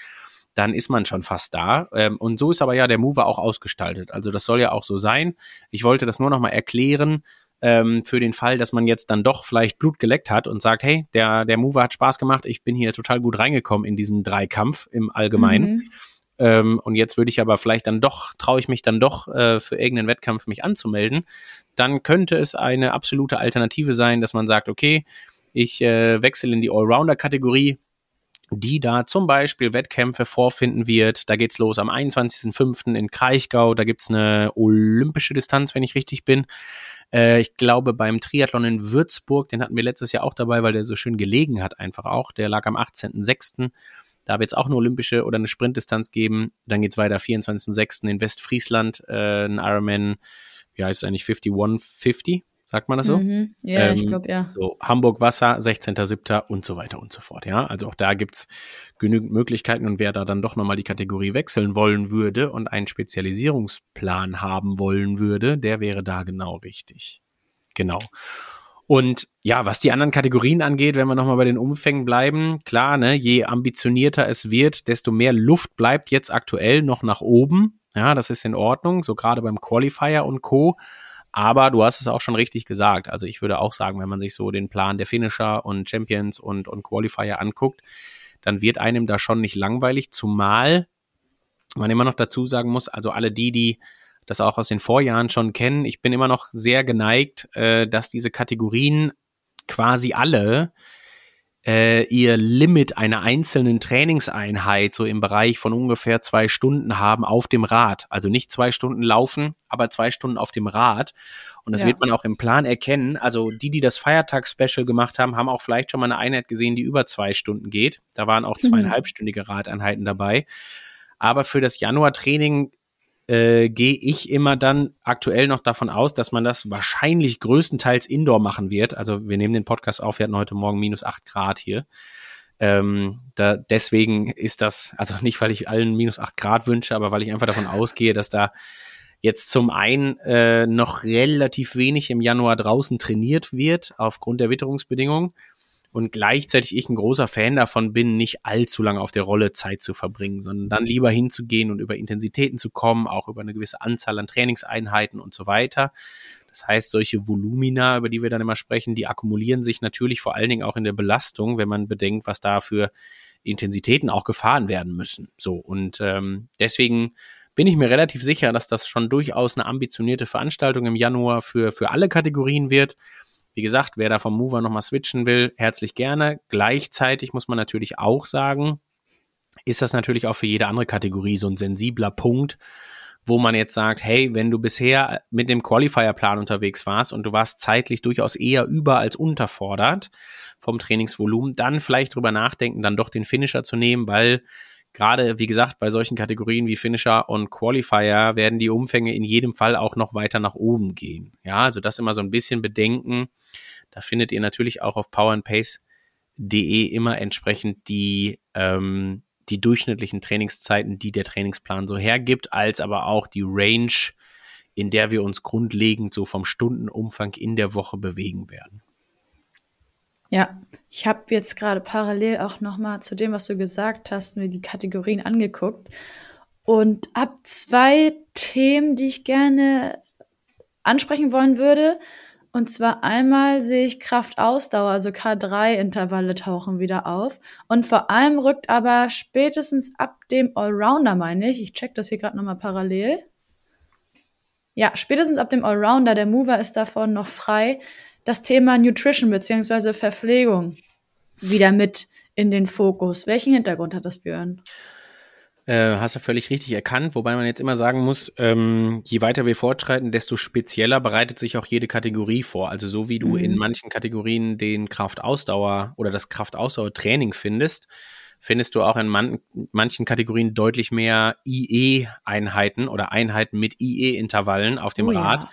Speaker 2: dann ist man schon fast da. Ähm, und so ist aber ja der Mover auch ausgestaltet. Also das soll ja auch so sein. Ich wollte das nur nochmal erklären, ähm, für den Fall, dass man jetzt dann doch vielleicht Blut geleckt hat und sagt, hey, der, der Mover hat Spaß gemacht, ich bin hier total gut reingekommen in diesen Dreikampf im Allgemeinen. Mhm. Ähm, und jetzt würde ich aber vielleicht dann doch, traue ich mich dann doch äh, für irgendeinen Wettkampf mich anzumelden, dann könnte es eine absolute Alternative sein, dass man sagt, okay, ich äh, wechsle in die Allrounder-Kategorie, die da zum Beispiel Wettkämpfe vorfinden wird. Da geht's los am 21.05. in Kraichgau. Da gibt's eine olympische Distanz, wenn ich richtig bin. Äh, ich glaube, beim Triathlon in Würzburg, den hatten wir letztes Jahr auch dabei, weil der so schön gelegen hat einfach auch. Der lag am 18.06. Da wird es auch eine olympische oder eine Sprintdistanz geben. Dann geht's weiter 24.06. in Westfriesland, äh, ein Ironman, wie heißt es eigentlich, 5150? Sagt man das so?
Speaker 1: Mhm. Ja, ähm, ich glaube, ja.
Speaker 2: So, Hamburg Wasser, 16.07. und so weiter und so fort, ja. Also auch da gibt's genügend Möglichkeiten und wer da dann doch nochmal die Kategorie wechseln wollen würde und einen Spezialisierungsplan haben wollen würde, der wäre da genau richtig. Genau. Und ja, was die anderen Kategorien angeht, wenn wir nochmal bei den Umfängen bleiben, klar, ne, je ambitionierter es wird, desto mehr Luft bleibt jetzt aktuell noch nach oben. Ja, das ist in Ordnung, so gerade beim Qualifier und Co. Aber du hast es auch schon richtig gesagt. Also ich würde auch sagen, wenn man sich so den Plan der Finisher und Champions und, und Qualifier anguckt, dann wird einem da schon nicht langweilig, zumal man immer noch dazu sagen muss, also alle die, die das auch aus den Vorjahren schon kennen, ich bin immer noch sehr geneigt, äh, dass diese Kategorien quasi alle äh, ihr Limit einer einzelnen Trainingseinheit so im Bereich von ungefähr zwei Stunden haben auf dem Rad. Also nicht zwei Stunden laufen, aber zwei Stunden auf dem Rad. Und das ja. wird man auch im Plan erkennen. Also die, die das Feiertags-Special gemacht haben, haben auch vielleicht schon mal eine Einheit gesehen, die über zwei Stunden geht. Da waren auch mhm. zweieinhalbstündige Radeinheiten dabei. Aber für das Januar-Training äh, gehe ich immer dann aktuell noch davon aus, dass man das wahrscheinlich größtenteils indoor machen wird. Also wir nehmen den Podcast auf, wir hatten heute Morgen minus acht Grad hier. Ähm, da, deswegen ist das, also nicht, weil ich allen minus acht Grad wünsche, aber weil ich einfach davon ausgehe, dass da jetzt zum einen äh, noch relativ wenig im Januar draußen trainiert wird aufgrund der Witterungsbedingungen und gleichzeitig ich ein großer Fan davon bin, nicht allzu lange auf der Rolle Zeit zu verbringen, sondern dann lieber hinzugehen und über Intensitäten zu kommen, auch über eine gewisse Anzahl an Trainingseinheiten und so weiter. Das heißt, solche Volumina, über die wir dann immer sprechen, die akkumulieren sich natürlich vor allen Dingen auch in der Belastung, wenn man bedenkt, was da für Intensitäten auch gefahren werden müssen. So und ähm, deswegen bin ich mir relativ sicher, dass das schon durchaus eine ambitionierte Veranstaltung im Januar für für alle Kategorien wird. Wie gesagt, wer da vom Mover nochmal switchen will, herzlich gerne. Gleichzeitig muss man natürlich auch sagen, ist das natürlich auch für jede andere Kategorie so ein sensibler Punkt, wo man jetzt sagt, hey, wenn du bisher mit dem Qualifier-Plan unterwegs warst und du warst zeitlich durchaus eher über als unterfordert vom Trainingsvolumen, dann vielleicht drüber nachdenken, dann doch den Finisher zu nehmen, weil gerade, wie gesagt, bei solchen Kategorien wie Finisher und Qualifier werden die Umfänge in jedem Fall auch noch weiter nach oben gehen. Ja, also das immer so ein bisschen bedenken. Da findet ihr natürlich auch auf powerandpace.de immer entsprechend die, ähm, die durchschnittlichen Trainingszeiten, die der Trainingsplan so hergibt, als aber auch die Range, in der wir uns grundlegend so vom Stundenumfang in der Woche bewegen werden.
Speaker 1: Ja, ich habe jetzt gerade parallel auch noch mal zu dem, was du gesagt hast, mir die Kategorien angeguckt und habe zwei Themen, die ich gerne ansprechen wollen würde. Und zwar einmal sehe ich Kraftausdauer, also K3-Intervalle tauchen wieder auf. Und vor allem rückt aber spätestens ab dem Allrounder, meine ich, ich check das hier gerade nochmal parallel. Ja, spätestens ab dem Allrounder, der Mover ist davon noch frei, das Thema Nutrition beziehungsweise Verpflegung wieder mit in den Fokus. Welchen Hintergrund hat das, Björn?
Speaker 2: Äh, hast du völlig richtig erkannt, wobei man jetzt immer sagen muss, ähm, je weiter wir fortschreiten, desto spezieller bereitet sich auch jede Kategorie vor. Also so wie du mhm. in manchen Kategorien den Kraftausdauer oder das Kraftausdauertraining findest, findest du auch in man manchen Kategorien deutlich mehr IE-Einheiten oder Einheiten mit IE-Intervallen auf dem oh, Rad. Ja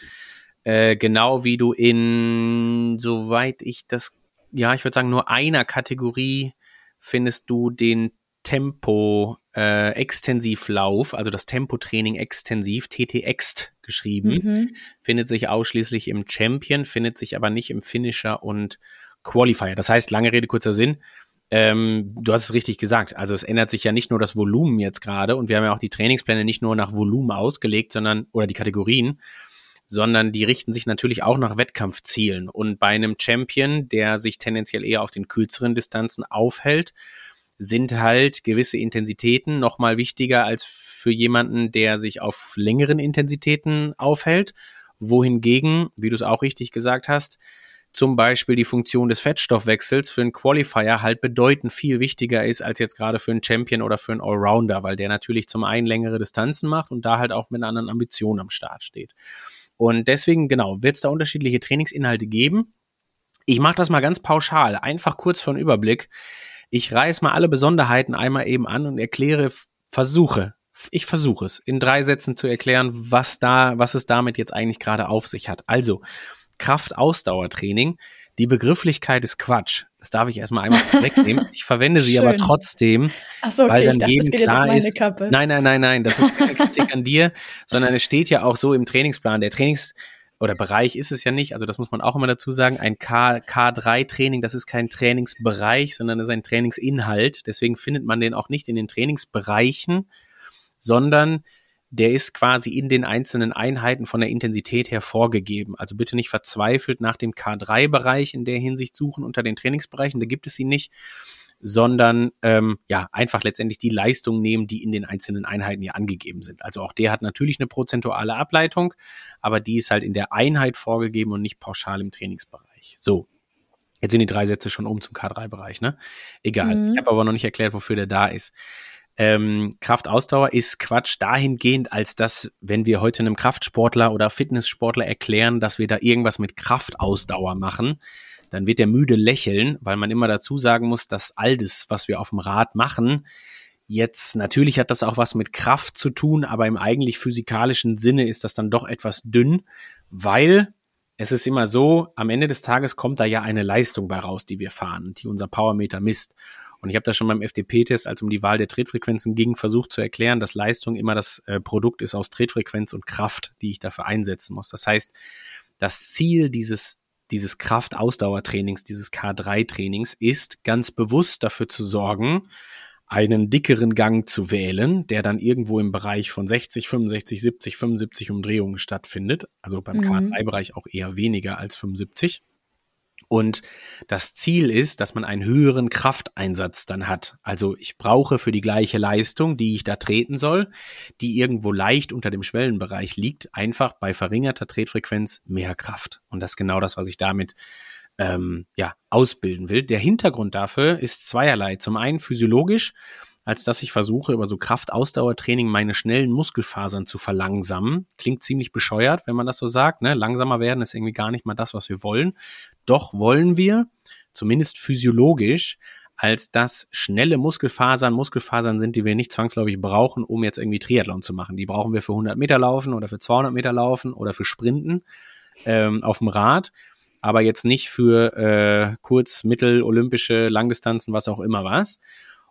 Speaker 2: äh, genau wie du in, soweit ich das, ja, ich würde sagen, nur einer Kategorie findest du den Tempo äh, Extensivlauf, also das Tempotraining extensiv, TTX geschrieben, mhm. findet sich ausschließlich im Champion, findet sich aber nicht im Finisher und Qualifier. Das heißt, lange Rede, kurzer Sinn. Ähm, du hast es richtig gesagt. Also es ändert sich ja nicht nur das Volumen jetzt gerade und wir haben ja auch die Trainingspläne nicht nur nach Volumen ausgelegt, sondern oder die Kategorien, sondern die richten sich natürlich auch nach Wettkampfzielen. Und bei einem Champion, der sich tendenziell eher auf den kürzeren Distanzen aufhält, sind halt gewisse Intensitäten nochmal wichtiger als für jemanden, der sich auf längeren Intensitäten aufhält. Wohingegen, wie du es auch richtig gesagt hast, zum Beispiel die Funktion des Fettstoffwechsels für einen Qualifier halt bedeutend viel wichtiger ist als jetzt gerade für einen Champion oder für einen Allrounder, weil der natürlich zum einen längere Distanzen macht und da halt auch mit einer anderen Ambition am Start steht. Und deswegen, genau, wird es da unterschiedliche Trainingsinhalte geben. Ich mache das mal ganz pauschal, einfach kurz einen Überblick. Ich reiß mal alle Besonderheiten einmal eben an und erkläre, versuche, ich versuche es, in drei Sätzen zu erklären, was da, was es damit jetzt eigentlich gerade auf sich hat. Also, Kraftausdauertraining. Die Begrifflichkeit ist Quatsch. Das darf ich erstmal einmal wegnehmen. Ich verwende sie aber trotzdem, so, okay, weil dann dachte, jedem klar ist. Kappe. Nein, nein, nein, nein, das ist keine Kritik an dir, sondern es steht ja auch so im Trainingsplan. Der Trainings oder Bereich ist es ja nicht, also das muss man auch immer dazu sagen. Ein K, K3-Training, das ist kein Trainingsbereich, sondern das ist ein Trainingsinhalt. Deswegen findet man den auch nicht in den Trainingsbereichen, sondern der ist quasi in den einzelnen Einheiten von der Intensität her vorgegeben. Also bitte nicht verzweifelt nach dem K3-Bereich in der Hinsicht suchen unter den Trainingsbereichen, da gibt es ihn nicht, sondern ähm, ja, einfach letztendlich die Leistung nehmen, die in den einzelnen Einheiten hier angegeben sind. Also auch der hat natürlich eine prozentuale Ableitung, aber die ist halt in der Einheit vorgegeben und nicht pauschal im Trainingsbereich. So, Jetzt sind die drei Sätze schon um zum K3-Bereich, ne? Egal. Mhm. Ich habe aber noch nicht erklärt, wofür der da ist. Ähm, Kraftausdauer ist Quatsch dahingehend, als dass, wenn wir heute einem Kraftsportler oder Fitnesssportler erklären, dass wir da irgendwas mit Kraftausdauer machen, dann wird der müde lächeln, weil man immer dazu sagen muss, dass all das, was wir auf dem Rad machen, jetzt natürlich hat das auch was mit Kraft zu tun, aber im eigentlich physikalischen Sinne ist das dann doch etwas dünn, weil es ist immer so, am Ende des Tages kommt da ja eine Leistung bei raus, die wir fahren, die unser Powermeter misst. Und ich habe das schon beim FDP-Test, als um die Wahl der Tretfrequenzen ging, versucht zu erklären, dass Leistung immer das äh, Produkt ist aus Tretfrequenz und Kraft, die ich dafür einsetzen muss. Das heißt, das Ziel dieses dieses Kraftausdauertrainings, dieses K3-Trainings ist ganz bewusst dafür zu sorgen, einen dickeren Gang zu wählen, der dann irgendwo im Bereich von 60, 65, 70, 75 Umdrehungen stattfindet. Also beim mhm. K3-Bereich auch eher weniger als 75. Und das Ziel ist, dass man einen höheren Krafteinsatz dann hat. Also ich brauche für die gleiche Leistung, die ich da treten soll, die irgendwo leicht unter dem Schwellenbereich liegt, einfach bei verringerter Tretfrequenz mehr Kraft. Und das ist genau das, was ich damit ähm, ja, ausbilden will. Der Hintergrund dafür ist zweierlei. Zum einen physiologisch, als dass ich versuche, über so Kraftausdauertraining meine schnellen Muskelfasern zu verlangsamen. Klingt ziemlich bescheuert, wenn man das so sagt. Ne? Langsamer werden ist irgendwie gar nicht mal das, was wir wollen. Doch wollen wir, zumindest physiologisch, als dass schnelle Muskelfasern Muskelfasern sind, die wir nicht zwangsläufig brauchen, um jetzt irgendwie Triathlon zu machen. Die brauchen wir für 100 Meter laufen oder für 200 Meter laufen oder für Sprinten ähm, auf dem Rad aber jetzt nicht für äh, kurz-, mittel-, olympische Langdistanzen, was auch immer was.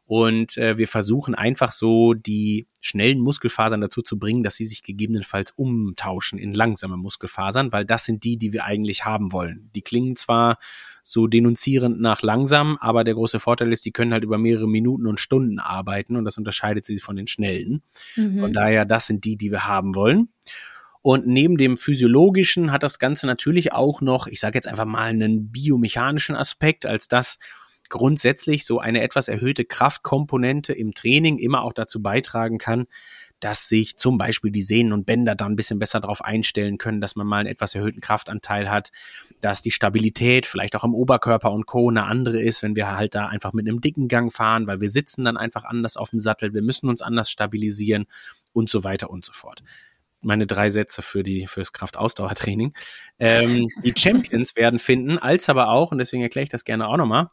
Speaker 2: Und äh, wir versuchen einfach so die schnellen Muskelfasern dazu zu bringen, dass sie sich gegebenenfalls umtauschen in langsame Muskelfasern, weil das sind die, die wir eigentlich haben wollen. Die klingen zwar so denunzierend nach langsam, aber der große Vorteil ist, die können halt über mehrere Minuten und Stunden arbeiten und das unterscheidet sie von den schnellen. Mhm. Von daher, das sind die, die wir haben wollen. Und neben dem physiologischen hat das Ganze natürlich auch noch, ich sage jetzt einfach mal, einen biomechanischen Aspekt, als dass grundsätzlich so eine etwas erhöhte Kraftkomponente im Training immer auch dazu beitragen kann, dass sich zum Beispiel die Sehnen und Bänder da ein bisschen besser darauf einstellen können, dass man mal einen etwas erhöhten Kraftanteil hat, dass die Stabilität vielleicht auch im Oberkörper und Co. eine andere ist, wenn wir halt da einfach mit einem dicken Gang fahren, weil wir sitzen dann einfach anders auf dem Sattel, wir müssen uns anders stabilisieren und so weiter und so fort meine drei Sätze für die fürs Kraftausdauertraining. Ähm, die Champions werden finden, als aber auch, und deswegen erkläre ich das gerne auch nochmal,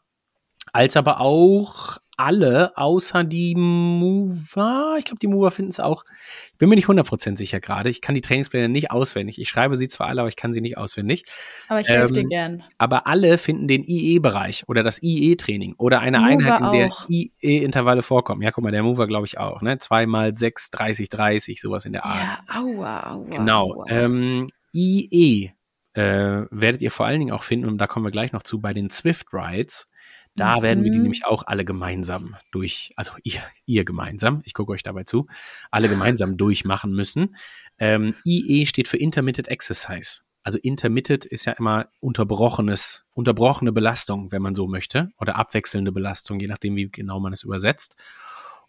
Speaker 2: als aber auch alle, außer die Mover. Ich glaube, die Mover finden es auch. Ich bin mir nicht 100% sicher gerade. Ich kann die Trainingspläne nicht auswendig. Ich schreibe sie zwar alle, aber ich kann sie nicht auswendig.
Speaker 1: Aber ich helfe ähm, dir gern.
Speaker 2: Aber alle finden den IE-Bereich oder das IE-Training oder eine Mover Einheit, in der IE-Intervalle vorkommen. Ja, guck mal, der Mover glaube ich auch. Ne? Zweimal sechs, 30, 30, sowas in der Art. Ja, aua, aua. Genau. Aua. Ähm, IE äh, werdet ihr vor allen Dingen auch finden, und da kommen wir gleich noch zu, bei den Swift Rides. Da mhm. werden wir die mhm. nämlich auch alle gemeinsam durch, also ihr, ihr gemeinsam, ich gucke euch dabei zu, alle gemeinsam durchmachen müssen. Ähm, IE steht für Intermittent Exercise. Also Intermittent ist ja immer unterbrochenes, unterbrochene Belastung, wenn man so möchte, oder abwechselnde Belastung, je nachdem, wie genau man es übersetzt.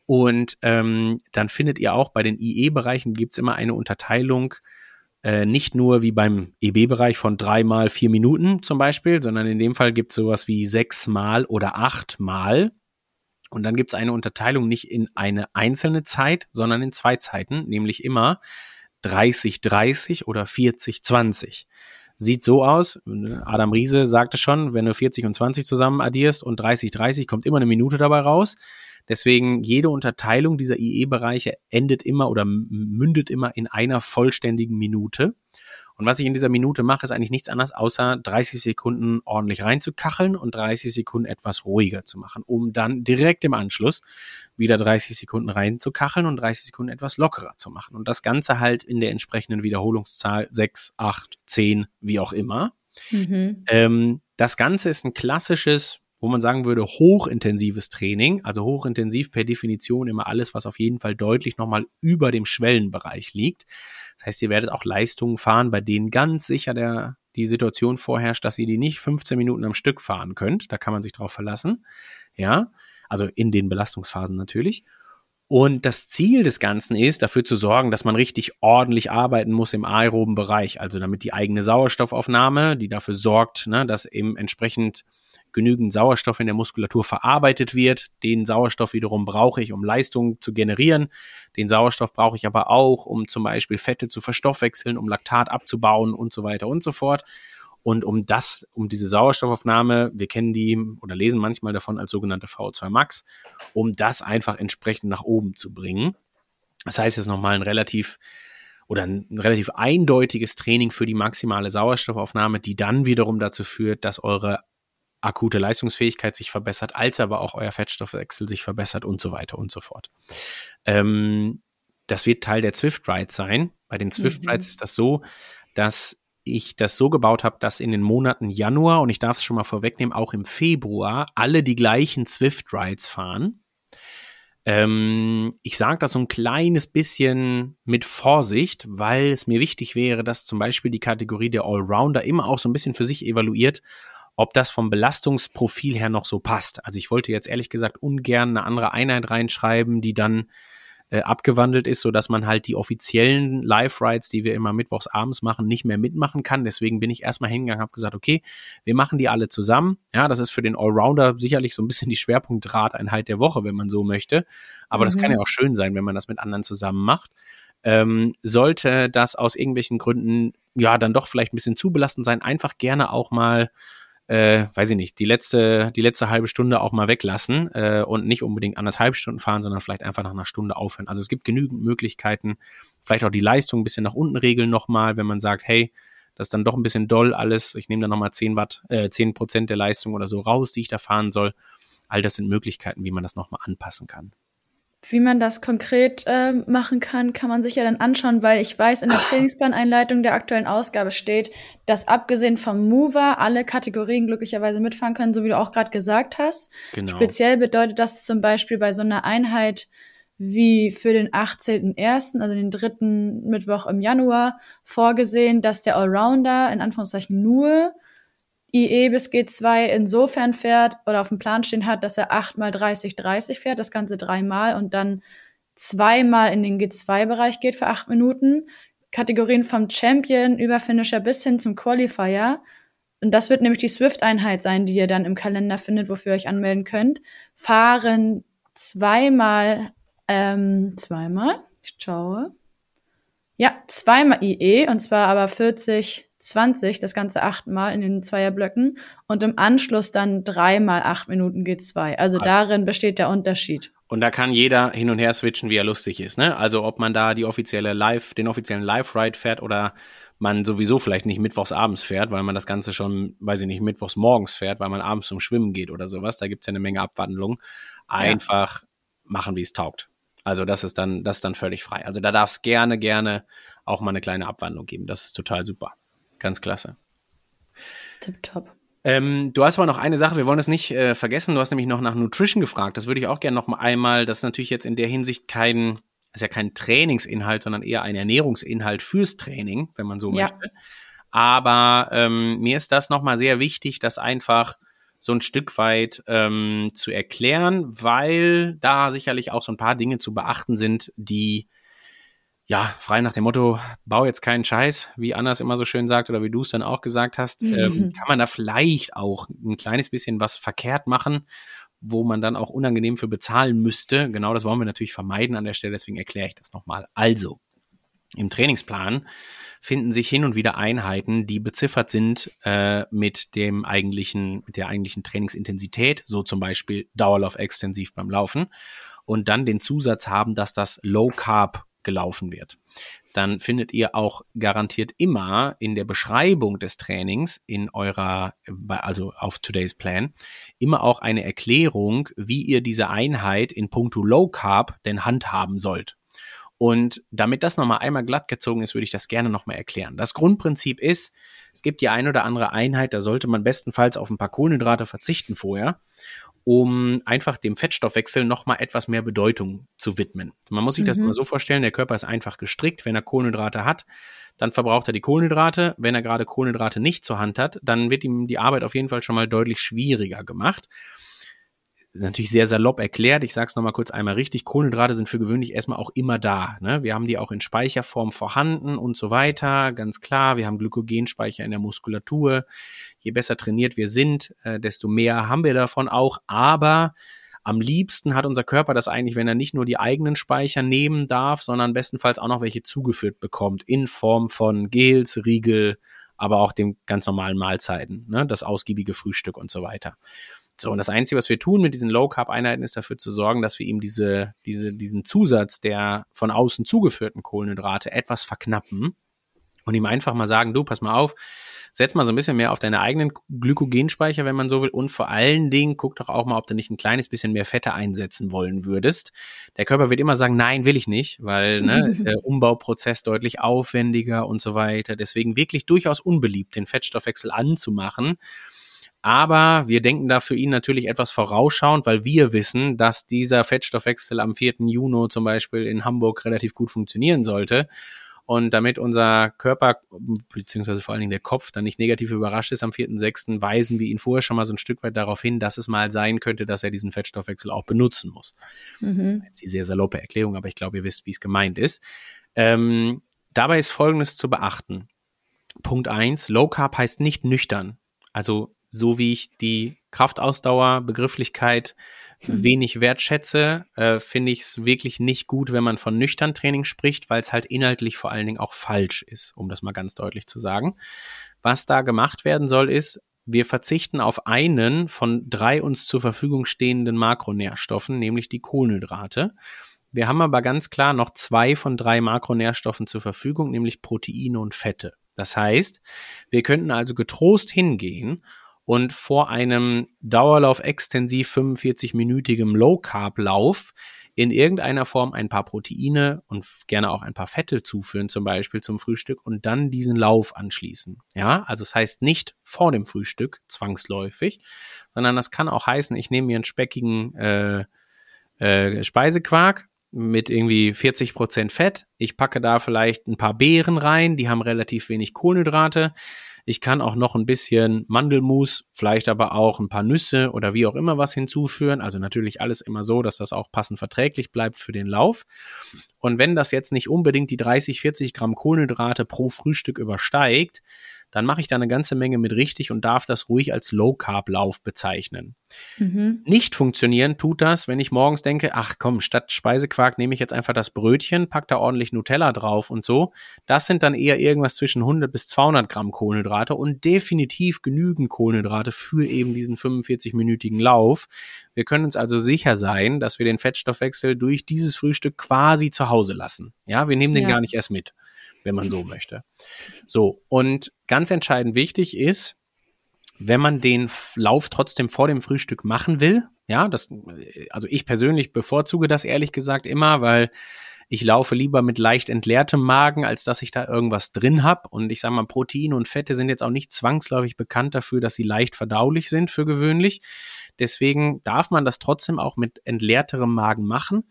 Speaker 2: Und ähm, dann findet ihr auch bei den IE-Bereichen gibt es immer eine Unterteilung äh, nicht nur wie beim EB-Bereich von dreimal vier Minuten zum Beispiel, sondern in dem Fall gibt es sowas wie sechsmal oder achtmal. Und dann gibt es eine Unterteilung nicht in eine einzelne Zeit, sondern in zwei Zeiten, nämlich immer 30-30 oder 40-20. Sieht so aus, Adam Riese sagte schon, wenn du 40 und 20 zusammen addierst und 30-30 kommt immer eine Minute dabei raus. Deswegen jede Unterteilung dieser IE-Bereiche endet immer oder mündet immer in einer vollständigen Minute. Und was ich in dieser Minute mache, ist eigentlich nichts anderes, außer 30 Sekunden ordentlich reinzukacheln und 30 Sekunden etwas ruhiger zu machen, um dann direkt im Anschluss wieder 30 Sekunden reinzukacheln und 30 Sekunden etwas lockerer zu machen. Und das Ganze halt in der entsprechenden Wiederholungszahl 6, 8, 10, wie auch immer. Mhm. Ähm, das Ganze ist ein klassisches wo man sagen würde, hochintensives Training, also hochintensiv per Definition immer alles, was auf jeden Fall deutlich nochmal über dem Schwellenbereich liegt. Das heißt, ihr werdet auch Leistungen fahren, bei denen ganz sicher der, die Situation vorherrscht, dass ihr die nicht 15 Minuten am Stück fahren könnt. Da kann man sich drauf verlassen. Ja, also in den Belastungsphasen natürlich. Und das Ziel des Ganzen ist, dafür zu sorgen, dass man richtig ordentlich arbeiten muss im aeroben Bereich. Also damit die eigene Sauerstoffaufnahme, die dafür sorgt, ne, dass eben entsprechend genügend Sauerstoff in der Muskulatur verarbeitet wird. Den Sauerstoff wiederum brauche ich, um Leistung zu generieren. Den Sauerstoff brauche ich aber auch, um zum Beispiel Fette zu verstoffwechseln, um Laktat abzubauen und so weiter und so fort. Und um das, um diese Sauerstoffaufnahme, wir kennen die oder lesen manchmal davon als sogenannte VO2 Max, um das einfach entsprechend nach oben zu bringen. Das heißt, es ist nochmal ein relativ oder ein relativ eindeutiges Training für die maximale Sauerstoffaufnahme, die dann wiederum dazu führt, dass eure akute Leistungsfähigkeit sich verbessert, als aber auch euer Fettstoffwechsel sich verbessert und so weiter und so fort. Ähm, das wird Teil der Swift Rides sein. Bei den Swift Rides mhm. ist das so, dass ich das so gebaut habe, dass in den Monaten Januar und ich darf es schon mal vorwegnehmen, auch im Februar alle die gleichen Swift Rides fahren. Ähm, ich sage das so ein kleines bisschen mit Vorsicht, weil es mir wichtig wäre, dass zum Beispiel die Kategorie der Allrounder immer auch so ein bisschen für sich evaluiert, ob das vom Belastungsprofil her noch so passt. Also ich wollte jetzt ehrlich gesagt ungern eine andere Einheit reinschreiben, die dann äh, abgewandelt ist, so dass man halt die offiziellen Live-Rides, die wir immer mittwochs abends machen, nicht mehr mitmachen kann. Deswegen bin ich erstmal hingegangen, habe gesagt, okay, wir machen die alle zusammen. Ja, das ist für den Allrounder sicherlich so ein bisschen die Schwerpunktrateinheit der Woche, wenn man so möchte. Aber mhm. das kann mhm. ja auch schön sein, wenn man das mit anderen zusammen macht. Ähm, sollte das aus irgendwelchen Gründen ja dann doch vielleicht ein bisschen zu belastend sein, einfach gerne auch mal äh, weiß ich nicht, die letzte, die letzte halbe Stunde auch mal weglassen äh, und nicht unbedingt anderthalb Stunden fahren, sondern vielleicht einfach nach einer Stunde aufhören. Also es gibt genügend Möglichkeiten, vielleicht auch die Leistung ein bisschen nach unten regeln nochmal, wenn man sagt, hey, das ist dann doch ein bisschen doll alles, ich nehme da nochmal 10 Watt, äh, 10 Prozent der Leistung oder so raus, die ich da fahren soll. All das sind Möglichkeiten, wie man das nochmal anpassen kann.
Speaker 1: Wie man das konkret äh, machen kann, kann man sich ja dann anschauen, weil ich weiß, in der Trainingsplaneinleitung der aktuellen Ausgabe steht, dass abgesehen vom Mover alle Kategorien glücklicherweise mitfahren können, so wie du auch gerade gesagt hast. Genau. Speziell bedeutet das zum Beispiel bei so einer Einheit wie für den 18.01., also den dritten Mittwoch im Januar, vorgesehen, dass der Allrounder in Anführungszeichen nur IE bis G2 insofern fährt oder auf dem Plan stehen hat, dass er 8 mal 30, 30 fährt, das Ganze dreimal und dann zweimal in den G2-Bereich geht für acht Minuten. Kategorien vom Champion über Finisher bis hin zum Qualifier. Und das wird nämlich die Swift-Einheit sein, die ihr dann im Kalender findet, wofür ihr euch anmelden könnt. Fahren zweimal, ähm, zweimal, ich schaue. Ja, zweimal IE und zwar aber 40 20, das Ganze achtmal in den Zweierblöcken und im Anschluss dann dreimal acht Minuten G2. Also, also darin besteht der Unterschied.
Speaker 2: Und da kann jeder hin und her switchen, wie er lustig ist. Ne? Also ob man da die offizielle Live, den offiziellen Live-Ride fährt oder man sowieso vielleicht nicht mittwochs abends fährt, weil man das Ganze schon, weiß ich nicht, mittwochs morgens fährt, weil man abends zum Schwimmen geht oder sowas. Da gibt's ja eine Menge Abwandlungen. Einfach ja. machen, wie es taugt. Also das ist dann, das ist dann völlig frei. Also da darf es gerne, gerne auch mal eine kleine Abwandlung geben. Das ist total super. Ganz klasse. Tipptopp. Ähm, du hast aber noch eine Sache, wir wollen es nicht äh, vergessen. Du hast nämlich noch nach Nutrition gefragt. Das würde ich auch gerne noch mal einmal. Das ist natürlich jetzt in der Hinsicht kein, ist ja kein Trainingsinhalt, sondern eher ein Ernährungsinhalt fürs Training, wenn man so ja. möchte. Aber ähm, mir ist das noch mal sehr wichtig, das einfach so ein Stück weit ähm, zu erklären, weil da sicherlich auch so ein paar Dinge zu beachten sind, die ja, frei nach dem Motto, bau jetzt keinen Scheiß, wie Anna es immer so schön sagt oder wie du es dann auch gesagt hast, ähm, kann man da vielleicht auch ein kleines bisschen was verkehrt machen, wo man dann auch unangenehm für bezahlen müsste. Genau das wollen wir natürlich vermeiden an der Stelle, deswegen erkläre ich das nochmal. Also, im Trainingsplan finden sich hin und wieder Einheiten, die beziffert sind äh, mit dem eigentlichen, mit der eigentlichen Trainingsintensität, so zum Beispiel Dauerlauf extensiv beim Laufen und dann den Zusatz haben, dass das Low Carb gelaufen wird. Dann findet ihr auch garantiert immer in der Beschreibung des Trainings in eurer, also auf Today's Plan, immer auch eine Erklärung, wie ihr diese Einheit in puncto Low Carb denn handhaben sollt. Und damit das nochmal einmal glatt gezogen ist, würde ich das gerne nochmal erklären. Das Grundprinzip ist, es gibt die ein oder andere Einheit, da sollte man bestenfalls auf ein paar Kohlenhydrate verzichten vorher um einfach dem Fettstoffwechsel nochmal etwas mehr Bedeutung zu widmen. Man muss sich mhm. das immer so vorstellen, der Körper ist einfach gestrickt. Wenn er Kohlenhydrate hat, dann verbraucht er die Kohlenhydrate. Wenn er gerade Kohlenhydrate nicht zur Hand hat, dann wird ihm die Arbeit auf jeden Fall schon mal deutlich schwieriger gemacht natürlich sehr salopp erklärt. Ich sage es nochmal kurz einmal richtig. Kohlenhydrate sind für gewöhnlich erstmal auch immer da. Ne? Wir haben die auch in Speicherform vorhanden und so weiter. Ganz klar, wir haben Glykogenspeicher in der Muskulatur. Je besser trainiert wir sind, äh, desto mehr haben wir davon auch. Aber am liebsten hat unser Körper das eigentlich, wenn er nicht nur die eigenen Speicher nehmen darf, sondern bestenfalls auch noch welche zugeführt bekommt in Form von Gels, Riegel, aber auch den ganz normalen Mahlzeiten, ne? das ausgiebige Frühstück und so weiter. So, und das Einzige, was wir tun mit diesen Low-Carb-Einheiten, ist dafür zu sorgen, dass wir ihm diese, diese, diesen Zusatz der von außen zugeführten Kohlenhydrate etwas verknappen und ihm einfach mal sagen, du, pass mal auf, setz mal so ein bisschen mehr auf deine eigenen Glykogenspeicher, wenn man so will, und vor allen Dingen guck doch auch mal, ob du nicht ein kleines bisschen mehr Fette einsetzen wollen würdest. Der Körper wird immer sagen, nein, will ich nicht, weil ne, der Umbauprozess deutlich aufwendiger und so weiter. Deswegen wirklich durchaus unbeliebt, den Fettstoffwechsel anzumachen aber wir denken da für ihn natürlich etwas vorausschauend, weil wir wissen, dass dieser Fettstoffwechsel am 4. Juni zum Beispiel in Hamburg relativ gut funktionieren sollte. Und damit unser Körper, beziehungsweise vor allen Dingen der Kopf, dann nicht negativ überrascht ist am 4.6., weisen wir ihn vorher schon mal so ein Stück weit darauf hin, dass es mal sein könnte, dass er diesen Fettstoffwechsel auch benutzen muss. Mhm. Jetzt die sehr saloppe Erklärung, aber ich glaube, ihr wisst, wie es gemeint ist. Ähm, dabei ist Folgendes zu beachten. Punkt eins: Low Carb heißt nicht nüchtern. Also so wie ich die Kraftausdauer, Begrifflichkeit hm. wenig wertschätze, äh, finde ich es wirklich nicht gut, wenn man von nüchtern Training spricht, weil es halt inhaltlich vor allen Dingen auch falsch ist, um das mal ganz deutlich zu sagen. Was da gemacht werden soll, ist, wir verzichten auf einen von drei uns zur Verfügung stehenden Makronährstoffen, nämlich die Kohlenhydrate. Wir haben aber ganz klar noch zwei von drei Makronährstoffen zur Verfügung, nämlich Proteine und Fette. Das heißt, wir könnten also getrost hingehen und vor einem Dauerlauf extensiv 45-minütigem Low-Carb-Lauf in irgendeiner Form ein paar Proteine und gerne auch ein paar Fette zuführen, zum Beispiel zum Frühstück und dann diesen Lauf anschließen. Ja, also es das heißt nicht vor dem Frühstück zwangsläufig, sondern das kann auch heißen, ich nehme mir einen speckigen äh, äh, Speisequark mit irgendwie 40 Prozent Fett. Ich packe da vielleicht ein paar Beeren rein, die haben relativ wenig Kohlenhydrate. Ich kann auch noch ein bisschen Mandelmus, vielleicht aber auch ein paar Nüsse oder wie auch immer was hinzuführen. Also natürlich alles immer so, dass das auch passend verträglich bleibt für den Lauf. Und wenn das jetzt nicht unbedingt die 30, 40 Gramm Kohlenhydrate pro Frühstück übersteigt, dann mache ich da eine ganze Menge mit richtig und darf das ruhig als Low-Carb-Lauf bezeichnen. Mhm. Nicht funktionieren tut das, wenn ich morgens denke, ach komm, statt Speisequark nehme ich jetzt einfach das Brötchen, pack da ordentlich Nutella drauf und so. Das sind dann eher irgendwas zwischen 100 bis 200 Gramm Kohlenhydrate und definitiv genügend Kohlenhydrate für eben diesen 45-minütigen Lauf. Wir können uns also sicher sein, dass wir den Fettstoffwechsel durch dieses Frühstück quasi zu Hause lassen. Ja, wir nehmen den ja. gar nicht erst mit wenn man so möchte. So, und ganz entscheidend wichtig ist, wenn man den Lauf trotzdem vor dem Frühstück machen will, ja, das, also ich persönlich bevorzuge das ehrlich gesagt immer, weil ich laufe lieber mit leicht entleertem Magen, als dass ich da irgendwas drin habe. Und ich sage mal, Proteine und Fette sind jetzt auch nicht zwangsläufig bekannt dafür, dass sie leicht verdaulich sind für gewöhnlich. Deswegen darf man das trotzdem auch mit entleerterem Magen machen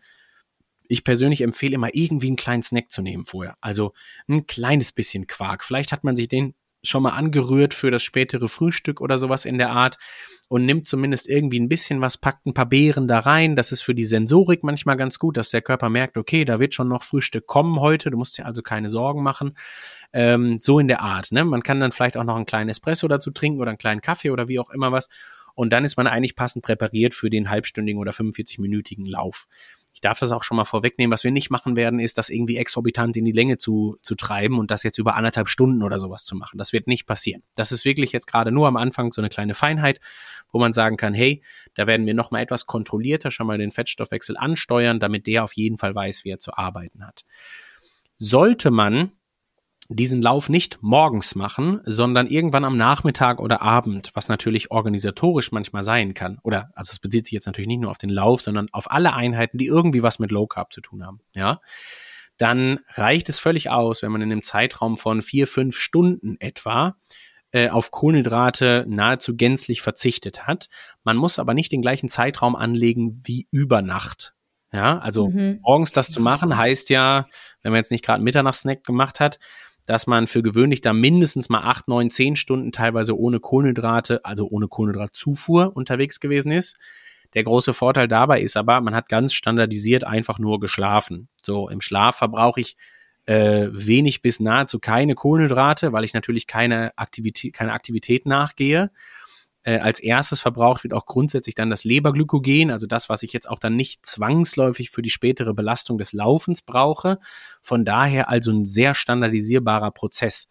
Speaker 2: ich persönlich empfehle immer irgendwie einen kleinen Snack zu nehmen vorher. Also ein kleines bisschen Quark. Vielleicht hat man sich den schon mal angerührt für das spätere Frühstück oder sowas in der Art und nimmt zumindest irgendwie ein bisschen was, packt ein paar Beeren da rein. Das ist für die Sensorik manchmal ganz gut, dass der Körper merkt, okay, da wird schon noch Frühstück kommen heute, du musst dir also keine Sorgen machen. Ähm, so in der Art. Ne? Man kann dann vielleicht auch noch einen kleinen Espresso dazu trinken oder einen kleinen Kaffee oder wie auch immer was. Und dann ist man eigentlich passend präpariert für den halbstündigen oder 45-minütigen Lauf ich darf das auch schon mal vorwegnehmen, was wir nicht machen werden, ist das irgendwie exorbitant in die Länge zu, zu treiben und das jetzt über anderthalb Stunden oder sowas zu machen. Das wird nicht passieren. Das ist wirklich jetzt gerade nur am Anfang so eine kleine Feinheit, wo man sagen kann, hey, da werden wir nochmal etwas kontrollierter schon mal den Fettstoffwechsel ansteuern, damit der auf jeden Fall weiß, wie er zu arbeiten hat. Sollte man diesen Lauf nicht morgens machen, sondern irgendwann am Nachmittag oder Abend, was natürlich organisatorisch manchmal sein kann. Oder, also es bezieht sich jetzt natürlich nicht nur auf den Lauf, sondern auf alle Einheiten, die irgendwie was mit Low Carb zu tun haben. Ja. dann reicht es völlig aus, wenn man in einem Zeitraum von vier, fünf Stunden etwa äh, auf Kohlenhydrate nahezu gänzlich verzichtet hat. Man muss aber nicht den gleichen Zeitraum anlegen wie über Nacht. Ja, also mhm. morgens das zu machen heißt ja, wenn man jetzt nicht gerade einen Mitternachtssnack gemacht hat, dass man für gewöhnlich da mindestens mal acht, neun, zehn Stunden teilweise ohne Kohlenhydrate, also ohne Kohlenhydratzufuhr unterwegs gewesen ist. Der große Vorteil dabei ist aber, man hat ganz standardisiert einfach nur geschlafen. So, im Schlaf verbrauche ich äh, wenig bis nahezu keine Kohlenhydrate, weil ich natürlich keine Aktivität, keine Aktivität nachgehe. Äh, als erstes verbraucht wird auch grundsätzlich dann das Leberglykogen, also das, was ich jetzt auch dann nicht zwangsläufig für die spätere Belastung des Laufens brauche. Von daher also ein sehr standardisierbarer Prozess.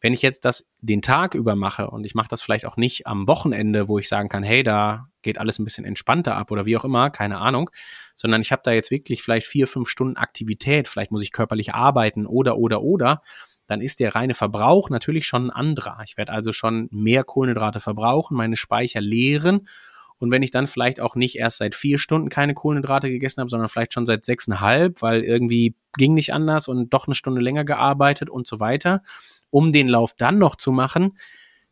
Speaker 2: Wenn ich jetzt das den Tag über mache und ich mache das vielleicht auch nicht am Wochenende, wo ich sagen kann, hey, da geht alles ein bisschen entspannter ab oder wie auch immer, keine Ahnung, sondern ich habe da jetzt wirklich vielleicht vier, fünf Stunden Aktivität, vielleicht muss ich körperlich arbeiten oder, oder, oder, dann ist der reine Verbrauch natürlich schon ein anderer. Ich werde also schon mehr Kohlenhydrate verbrauchen, meine Speicher leeren. Und wenn ich dann vielleicht auch nicht erst seit vier Stunden keine Kohlenhydrate gegessen habe, sondern vielleicht schon seit sechseinhalb, weil irgendwie ging nicht anders und doch eine Stunde länger gearbeitet und so weiter, um den Lauf dann noch zu machen,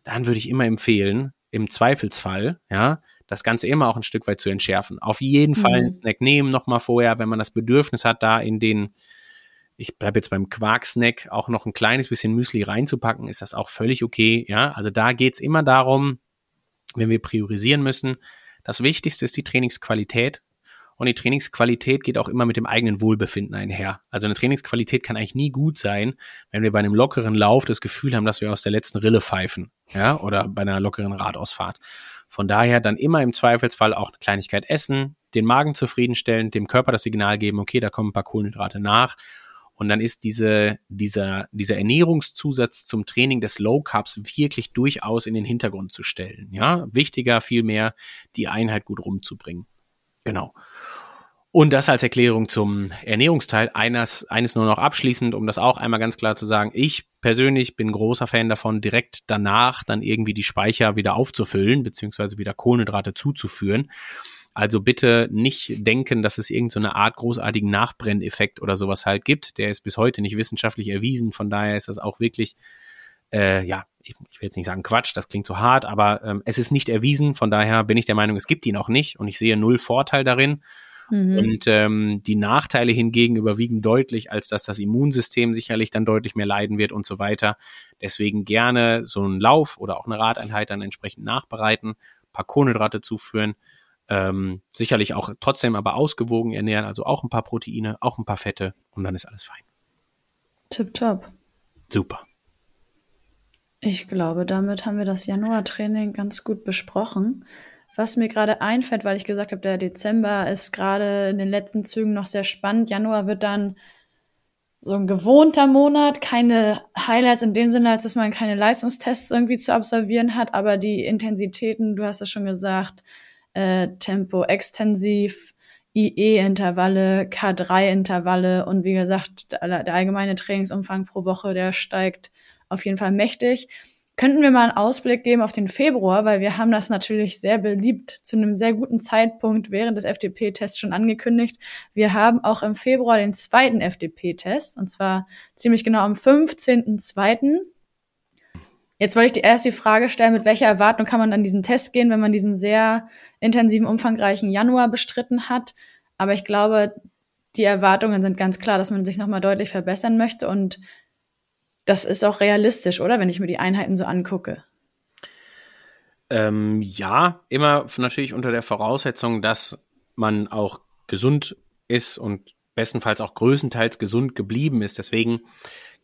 Speaker 2: dann würde ich immer empfehlen, im Zweifelsfall, ja, das Ganze immer auch ein Stück weit zu entschärfen. Auf jeden Fall einen mhm. Snack nehmen, nochmal vorher, wenn man das Bedürfnis hat, da in den ich bleibe jetzt beim Quarksnack, auch noch ein kleines bisschen Müsli reinzupacken, ist das auch völlig okay. Ja, also da geht's immer darum, wenn wir priorisieren müssen, das Wichtigste ist die Trainingsqualität. Und die Trainingsqualität geht auch immer mit dem eigenen Wohlbefinden einher. Also eine Trainingsqualität kann eigentlich nie gut sein, wenn wir bei einem lockeren Lauf das Gefühl haben, dass wir aus der letzten Rille pfeifen, ja, oder bei einer lockeren Radausfahrt. Von daher dann immer im Zweifelsfall auch eine Kleinigkeit essen, den Magen zufriedenstellen, dem Körper das Signal geben, okay, da kommen ein paar Kohlenhydrate nach und dann ist diese, dieser, dieser Ernährungszusatz zum Training des Low Carbs wirklich durchaus in den Hintergrund zu stellen. Ja, wichtiger vielmehr, die Einheit gut rumzubringen. Genau. Und das als Erklärung zum Ernährungsteil. Eines, eines nur noch abschließend, um das auch einmal ganz klar zu sagen. Ich persönlich bin großer Fan davon, direkt danach dann irgendwie die Speicher wieder aufzufüllen, beziehungsweise wieder Kohlenhydrate zuzuführen. Also bitte nicht denken, dass es irgendeine so Art großartigen Nachbrenneffekt oder sowas halt gibt. Der ist bis heute nicht wissenschaftlich erwiesen. Von daher ist das auch wirklich, äh, ja, ich, ich will jetzt nicht sagen Quatsch, das klingt so hart, aber ähm, es ist nicht erwiesen. Von daher bin ich der Meinung, es gibt ihn auch nicht und ich sehe null Vorteil darin. Mhm. Und ähm, die Nachteile hingegen überwiegen deutlich, als dass das Immunsystem sicherlich dann deutlich mehr leiden wird und so weiter. Deswegen gerne so einen Lauf oder auch eine Radeinheit dann entsprechend nachbereiten, paar Kohlenhydrate zuführen ähm, sicherlich auch trotzdem aber ausgewogen ernähren, also auch ein paar Proteine, auch ein paar Fette und dann ist alles fein.
Speaker 1: Tipptopp.
Speaker 2: Super.
Speaker 1: Ich glaube, damit haben wir das Januartraining ganz gut besprochen. Was mir gerade einfällt, weil ich gesagt habe, der Dezember ist gerade in den letzten Zügen noch sehr spannend. Januar wird dann so ein gewohnter Monat, keine Highlights in dem Sinne, als dass man keine Leistungstests irgendwie zu absolvieren hat, aber die Intensitäten, du hast es schon gesagt, äh, Tempo extensiv, IE-Intervalle, K3-Intervalle und wie gesagt, der, der allgemeine Trainingsumfang pro Woche, der steigt auf jeden Fall mächtig. Könnten wir mal einen Ausblick geben auf den Februar, weil wir haben das natürlich sehr beliebt zu einem sehr guten Zeitpunkt während des FDP-Tests schon angekündigt. Wir haben auch im Februar den zweiten FDP-Test und zwar ziemlich genau am 15.02. Jetzt wollte ich dir erst die Frage stellen, mit welcher Erwartung kann man an diesen Test gehen, wenn man diesen sehr intensiven, umfangreichen Januar bestritten hat. Aber ich glaube, die Erwartungen sind ganz klar, dass man sich nochmal deutlich verbessern möchte. Und das ist auch realistisch, oder? Wenn ich mir die Einheiten so angucke.
Speaker 2: Ähm, ja, immer natürlich unter der Voraussetzung, dass man auch gesund ist und bestenfalls auch größtenteils gesund geblieben ist. Deswegen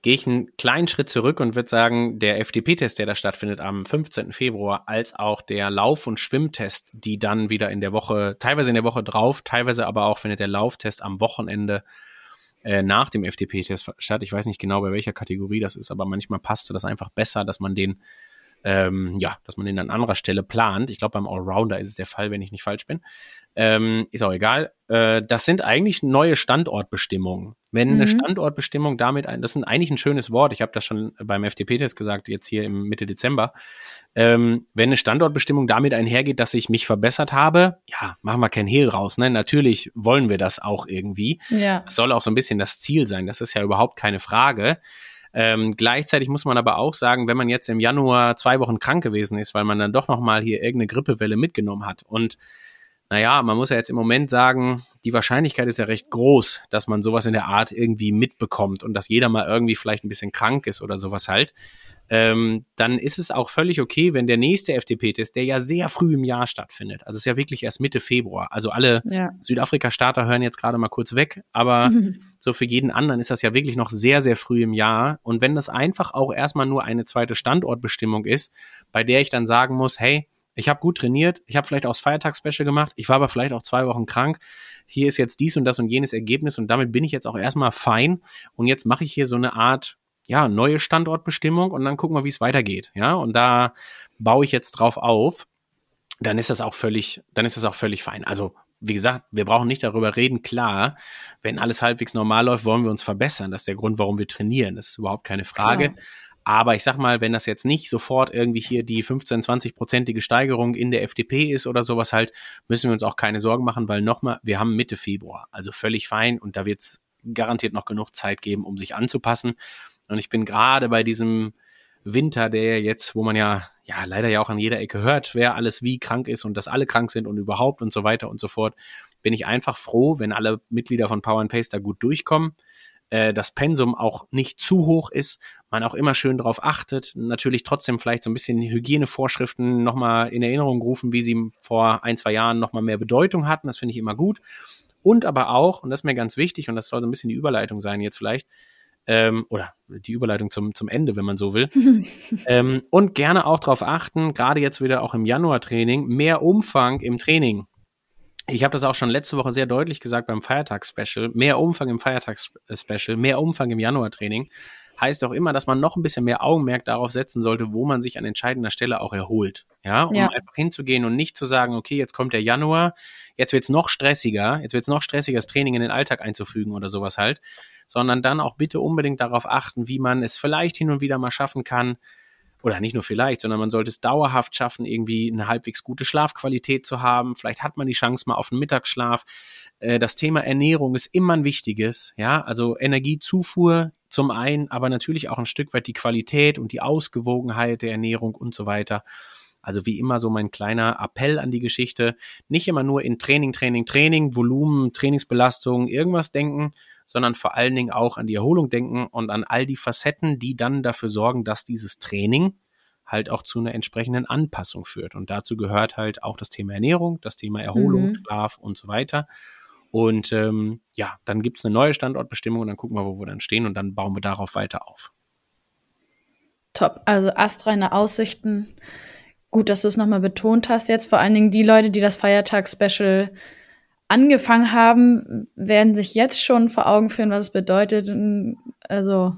Speaker 2: gehe ich einen kleinen Schritt zurück und würde sagen, der FDP-Test, der da stattfindet am 15. Februar, als auch der Lauf- und Schwimmtest, die dann wieder in der Woche, teilweise in der Woche drauf, teilweise aber auch findet der Lauftest am Wochenende äh, nach dem FDP-Test statt. Ich weiß nicht genau, bei welcher Kategorie das ist, aber manchmal passte das einfach besser, dass man den ähm, ja, dass man den an anderer Stelle plant. Ich glaube, beim Allrounder ist es der Fall, wenn ich nicht falsch bin. Ähm, ist auch egal. Äh, das sind eigentlich neue Standortbestimmungen. Wenn mhm. eine Standortbestimmung damit, ein, das ist eigentlich ein schönes Wort. Ich habe das schon beim FDP-Test gesagt, jetzt hier im Mitte Dezember. Ähm, wenn eine Standortbestimmung damit einhergeht, dass ich mich verbessert habe, ja, machen wir kein Hehl raus. Ne? Natürlich wollen wir das auch irgendwie. Ja. Das soll auch so ein bisschen das Ziel sein. Das ist ja überhaupt keine Frage. Ähm, gleichzeitig muss man aber auch sagen, wenn man jetzt im Januar zwei Wochen krank gewesen ist, weil man dann doch nochmal hier irgendeine Grippewelle mitgenommen hat. Und naja, man muss ja jetzt im Moment sagen, die Wahrscheinlichkeit ist ja recht groß, dass man sowas in der Art irgendwie mitbekommt und dass jeder mal irgendwie vielleicht ein bisschen krank ist oder sowas halt. Ähm, dann ist es auch völlig okay, wenn der nächste FDP-Test, der ja sehr früh im Jahr stattfindet, also es ist ja wirklich erst Mitte Februar, also alle ja. Südafrika-Starter hören jetzt gerade mal kurz weg, aber so für jeden anderen ist das ja wirklich noch sehr, sehr früh im Jahr. Und wenn das einfach auch erstmal nur eine zweite Standortbestimmung ist, bei der ich dann sagen muss, hey, ich habe gut trainiert, ich habe vielleicht auch das Feiertagsspecial gemacht, ich war aber vielleicht auch zwei Wochen krank. Hier ist jetzt dies und das und jenes Ergebnis und damit bin ich jetzt auch erstmal fein. Und jetzt mache ich hier so eine Art, ja, neue Standortbestimmung und dann gucken wir, wie es weitergeht. Ja, und da baue ich jetzt drauf auf. Dann ist das auch völlig, dann ist das auch völlig fein. Also wie gesagt, wir brauchen nicht darüber reden. Klar, wenn alles halbwegs normal läuft, wollen wir uns verbessern. Das ist der Grund, warum wir trainieren. Das ist überhaupt keine Frage. Klar. Aber ich sag mal, wenn das jetzt nicht sofort irgendwie hier die 15, 20-prozentige Steigerung in der FDP ist oder sowas halt, müssen wir uns auch keine Sorgen machen, weil nochmal, wir haben Mitte Februar, also völlig fein und da wird es garantiert noch genug Zeit geben, um sich anzupassen. Und ich bin gerade bei diesem Winter, der jetzt, wo man ja, ja, leider ja auch an jeder Ecke hört, wer alles wie krank ist und dass alle krank sind und überhaupt und so weiter und so fort, bin ich einfach froh, wenn alle Mitglieder von Power and Pace da gut durchkommen äh, das Pensum auch nicht zu hoch ist, man auch immer schön darauf achtet, natürlich trotzdem vielleicht so ein bisschen Hygienevorschriften nochmal in Erinnerung rufen, wie sie vor ein, zwei Jahren nochmal mehr Bedeutung hatten, das finde ich immer gut. Und aber auch, und das ist mir ganz wichtig, und das soll so ein bisschen die Überleitung sein jetzt vielleicht, ähm, oder die Überleitung zum, zum Ende, wenn man so will. ähm, und gerne auch darauf achten, gerade jetzt wieder auch im Januar-Training, mehr Umfang im Training ich habe das auch schon letzte Woche sehr deutlich gesagt beim Feiertags-Special. Mehr Umfang im Feiertags-Special, mehr Umfang im Januar-Training heißt auch immer, dass man noch ein bisschen mehr Augenmerk darauf setzen sollte, wo man sich an entscheidender Stelle auch erholt. Ja, um ja. einfach hinzugehen und nicht zu sagen, okay, jetzt kommt der Januar, jetzt wird's noch stressiger, jetzt wird's noch stressiger, das Training in den Alltag einzufügen oder sowas halt, sondern dann auch bitte unbedingt darauf achten, wie man es vielleicht hin und wieder mal schaffen kann, oder nicht nur vielleicht, sondern man sollte es dauerhaft schaffen, irgendwie eine halbwegs gute Schlafqualität zu haben. Vielleicht hat man die Chance mal auf einen Mittagsschlaf. Äh, das Thema Ernährung ist immer ein wichtiges, ja, also Energiezufuhr zum einen, aber natürlich auch ein Stück weit die Qualität und die Ausgewogenheit der Ernährung und so weiter. Also wie immer so mein kleiner Appell an die Geschichte. Nicht immer nur in Training, Training, Training, Volumen, Trainingsbelastung, irgendwas denken, sondern vor allen Dingen auch an die Erholung denken und an all die Facetten, die dann dafür sorgen, dass dieses Training halt auch zu einer entsprechenden Anpassung führt. Und dazu gehört halt auch das Thema Ernährung, das Thema Erholung, mhm. Schlaf und so weiter. Und ähm, ja, dann gibt's eine neue Standortbestimmung und dann gucken wir, wo wir dann stehen und dann bauen wir darauf weiter auf.
Speaker 1: Top, also astreine Aussichten. Gut, dass du es nochmal betont hast jetzt. Vor allen Dingen die Leute, die das Feiertagsspecial angefangen haben, werden sich jetzt schon vor Augen führen, was es bedeutet, also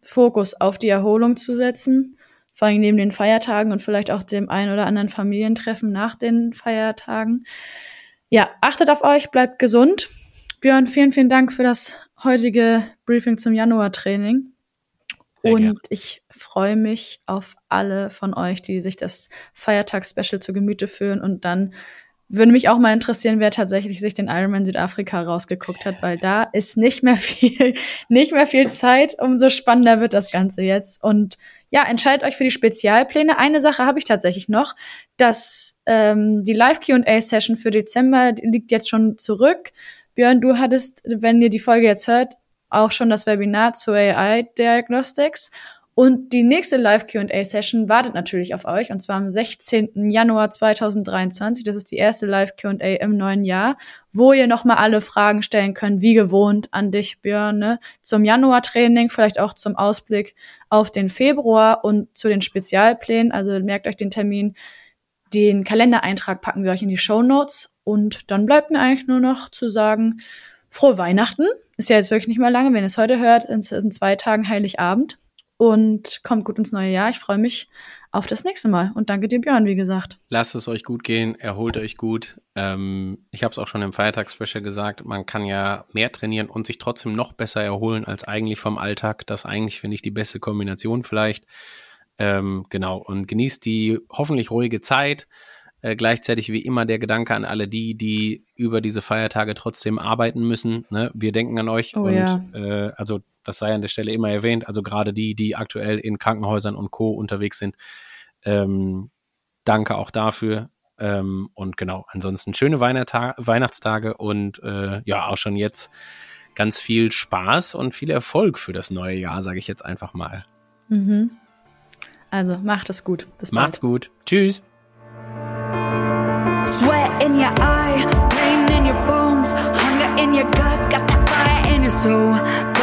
Speaker 1: Fokus auf die Erholung zu setzen. Vor allem neben den Feiertagen und vielleicht auch dem ein oder anderen Familientreffen nach den Feiertagen. Ja, achtet auf euch, bleibt gesund. Björn, vielen, vielen Dank für das heutige Briefing zum Januar-Training. Und ich freue mich auf alle von euch, die sich das Feiertags-Special zu Gemüte führen und dann würde mich auch mal interessieren, wer tatsächlich sich den Ironman Südafrika rausgeguckt hat, weil da ist nicht mehr viel, nicht mehr viel Zeit. Umso spannender wird das Ganze jetzt. Und ja, entscheidet euch für die Spezialpläne. Eine Sache habe ich tatsächlich noch, dass ähm, die Live Q&A Session für Dezember liegt jetzt schon zurück. Björn, du hattest, wenn ihr die Folge jetzt hört, auch schon das Webinar zu AI Diagnostics. Und die nächste Live Q&A Session wartet natürlich auf euch und zwar am 16. Januar 2023. Das ist die erste Live Q&A im neuen Jahr, wo ihr nochmal alle Fragen stellen könnt, wie gewohnt an dich, Björn, ne? zum Januar-Training, vielleicht auch zum Ausblick auf den Februar und zu den Spezialplänen. Also merkt euch den Termin. Den Kalendereintrag packen wir euch in die Show Notes und dann bleibt mir eigentlich nur noch zu sagen, frohe Weihnachten. Ist ja jetzt wirklich nicht mehr lange. Wenn ihr es heute hört, ist in zwei Tagen Heiligabend und kommt gut ins neue Jahr. Ich freue mich auf das nächste Mal. Und danke dir, Björn, wie gesagt.
Speaker 2: Lasst es euch gut gehen, erholt euch gut. Ähm, ich habe es auch schon im Feiertagsspecial gesagt, man kann ja mehr trainieren und sich trotzdem noch besser erholen als eigentlich vom Alltag. Das eigentlich finde ich die beste Kombination vielleicht. Ähm, genau, und genießt die hoffentlich ruhige Zeit. Äh, gleichzeitig wie immer der Gedanke an alle die, die über diese Feiertage trotzdem arbeiten müssen. Ne? Wir denken an euch
Speaker 1: Oh
Speaker 2: und
Speaker 1: ja.
Speaker 2: äh, also das sei an der Stelle immer erwähnt. Also gerade die, die aktuell in Krankenhäusern und Co. unterwegs sind. Ähm, danke auch dafür. Ähm, und genau, ansonsten schöne Weihnachtsta Weihnachtstage und äh, ja, auch schon jetzt ganz viel Spaß und viel Erfolg für das neue Jahr, sage ich jetzt einfach mal.
Speaker 1: Mhm. Also macht es gut. Bis
Speaker 2: Macht's
Speaker 1: bald.
Speaker 2: gut. Tschüss.
Speaker 3: Sweat in your eye, pain in your bones, hunger in your gut, got that fire in your soul,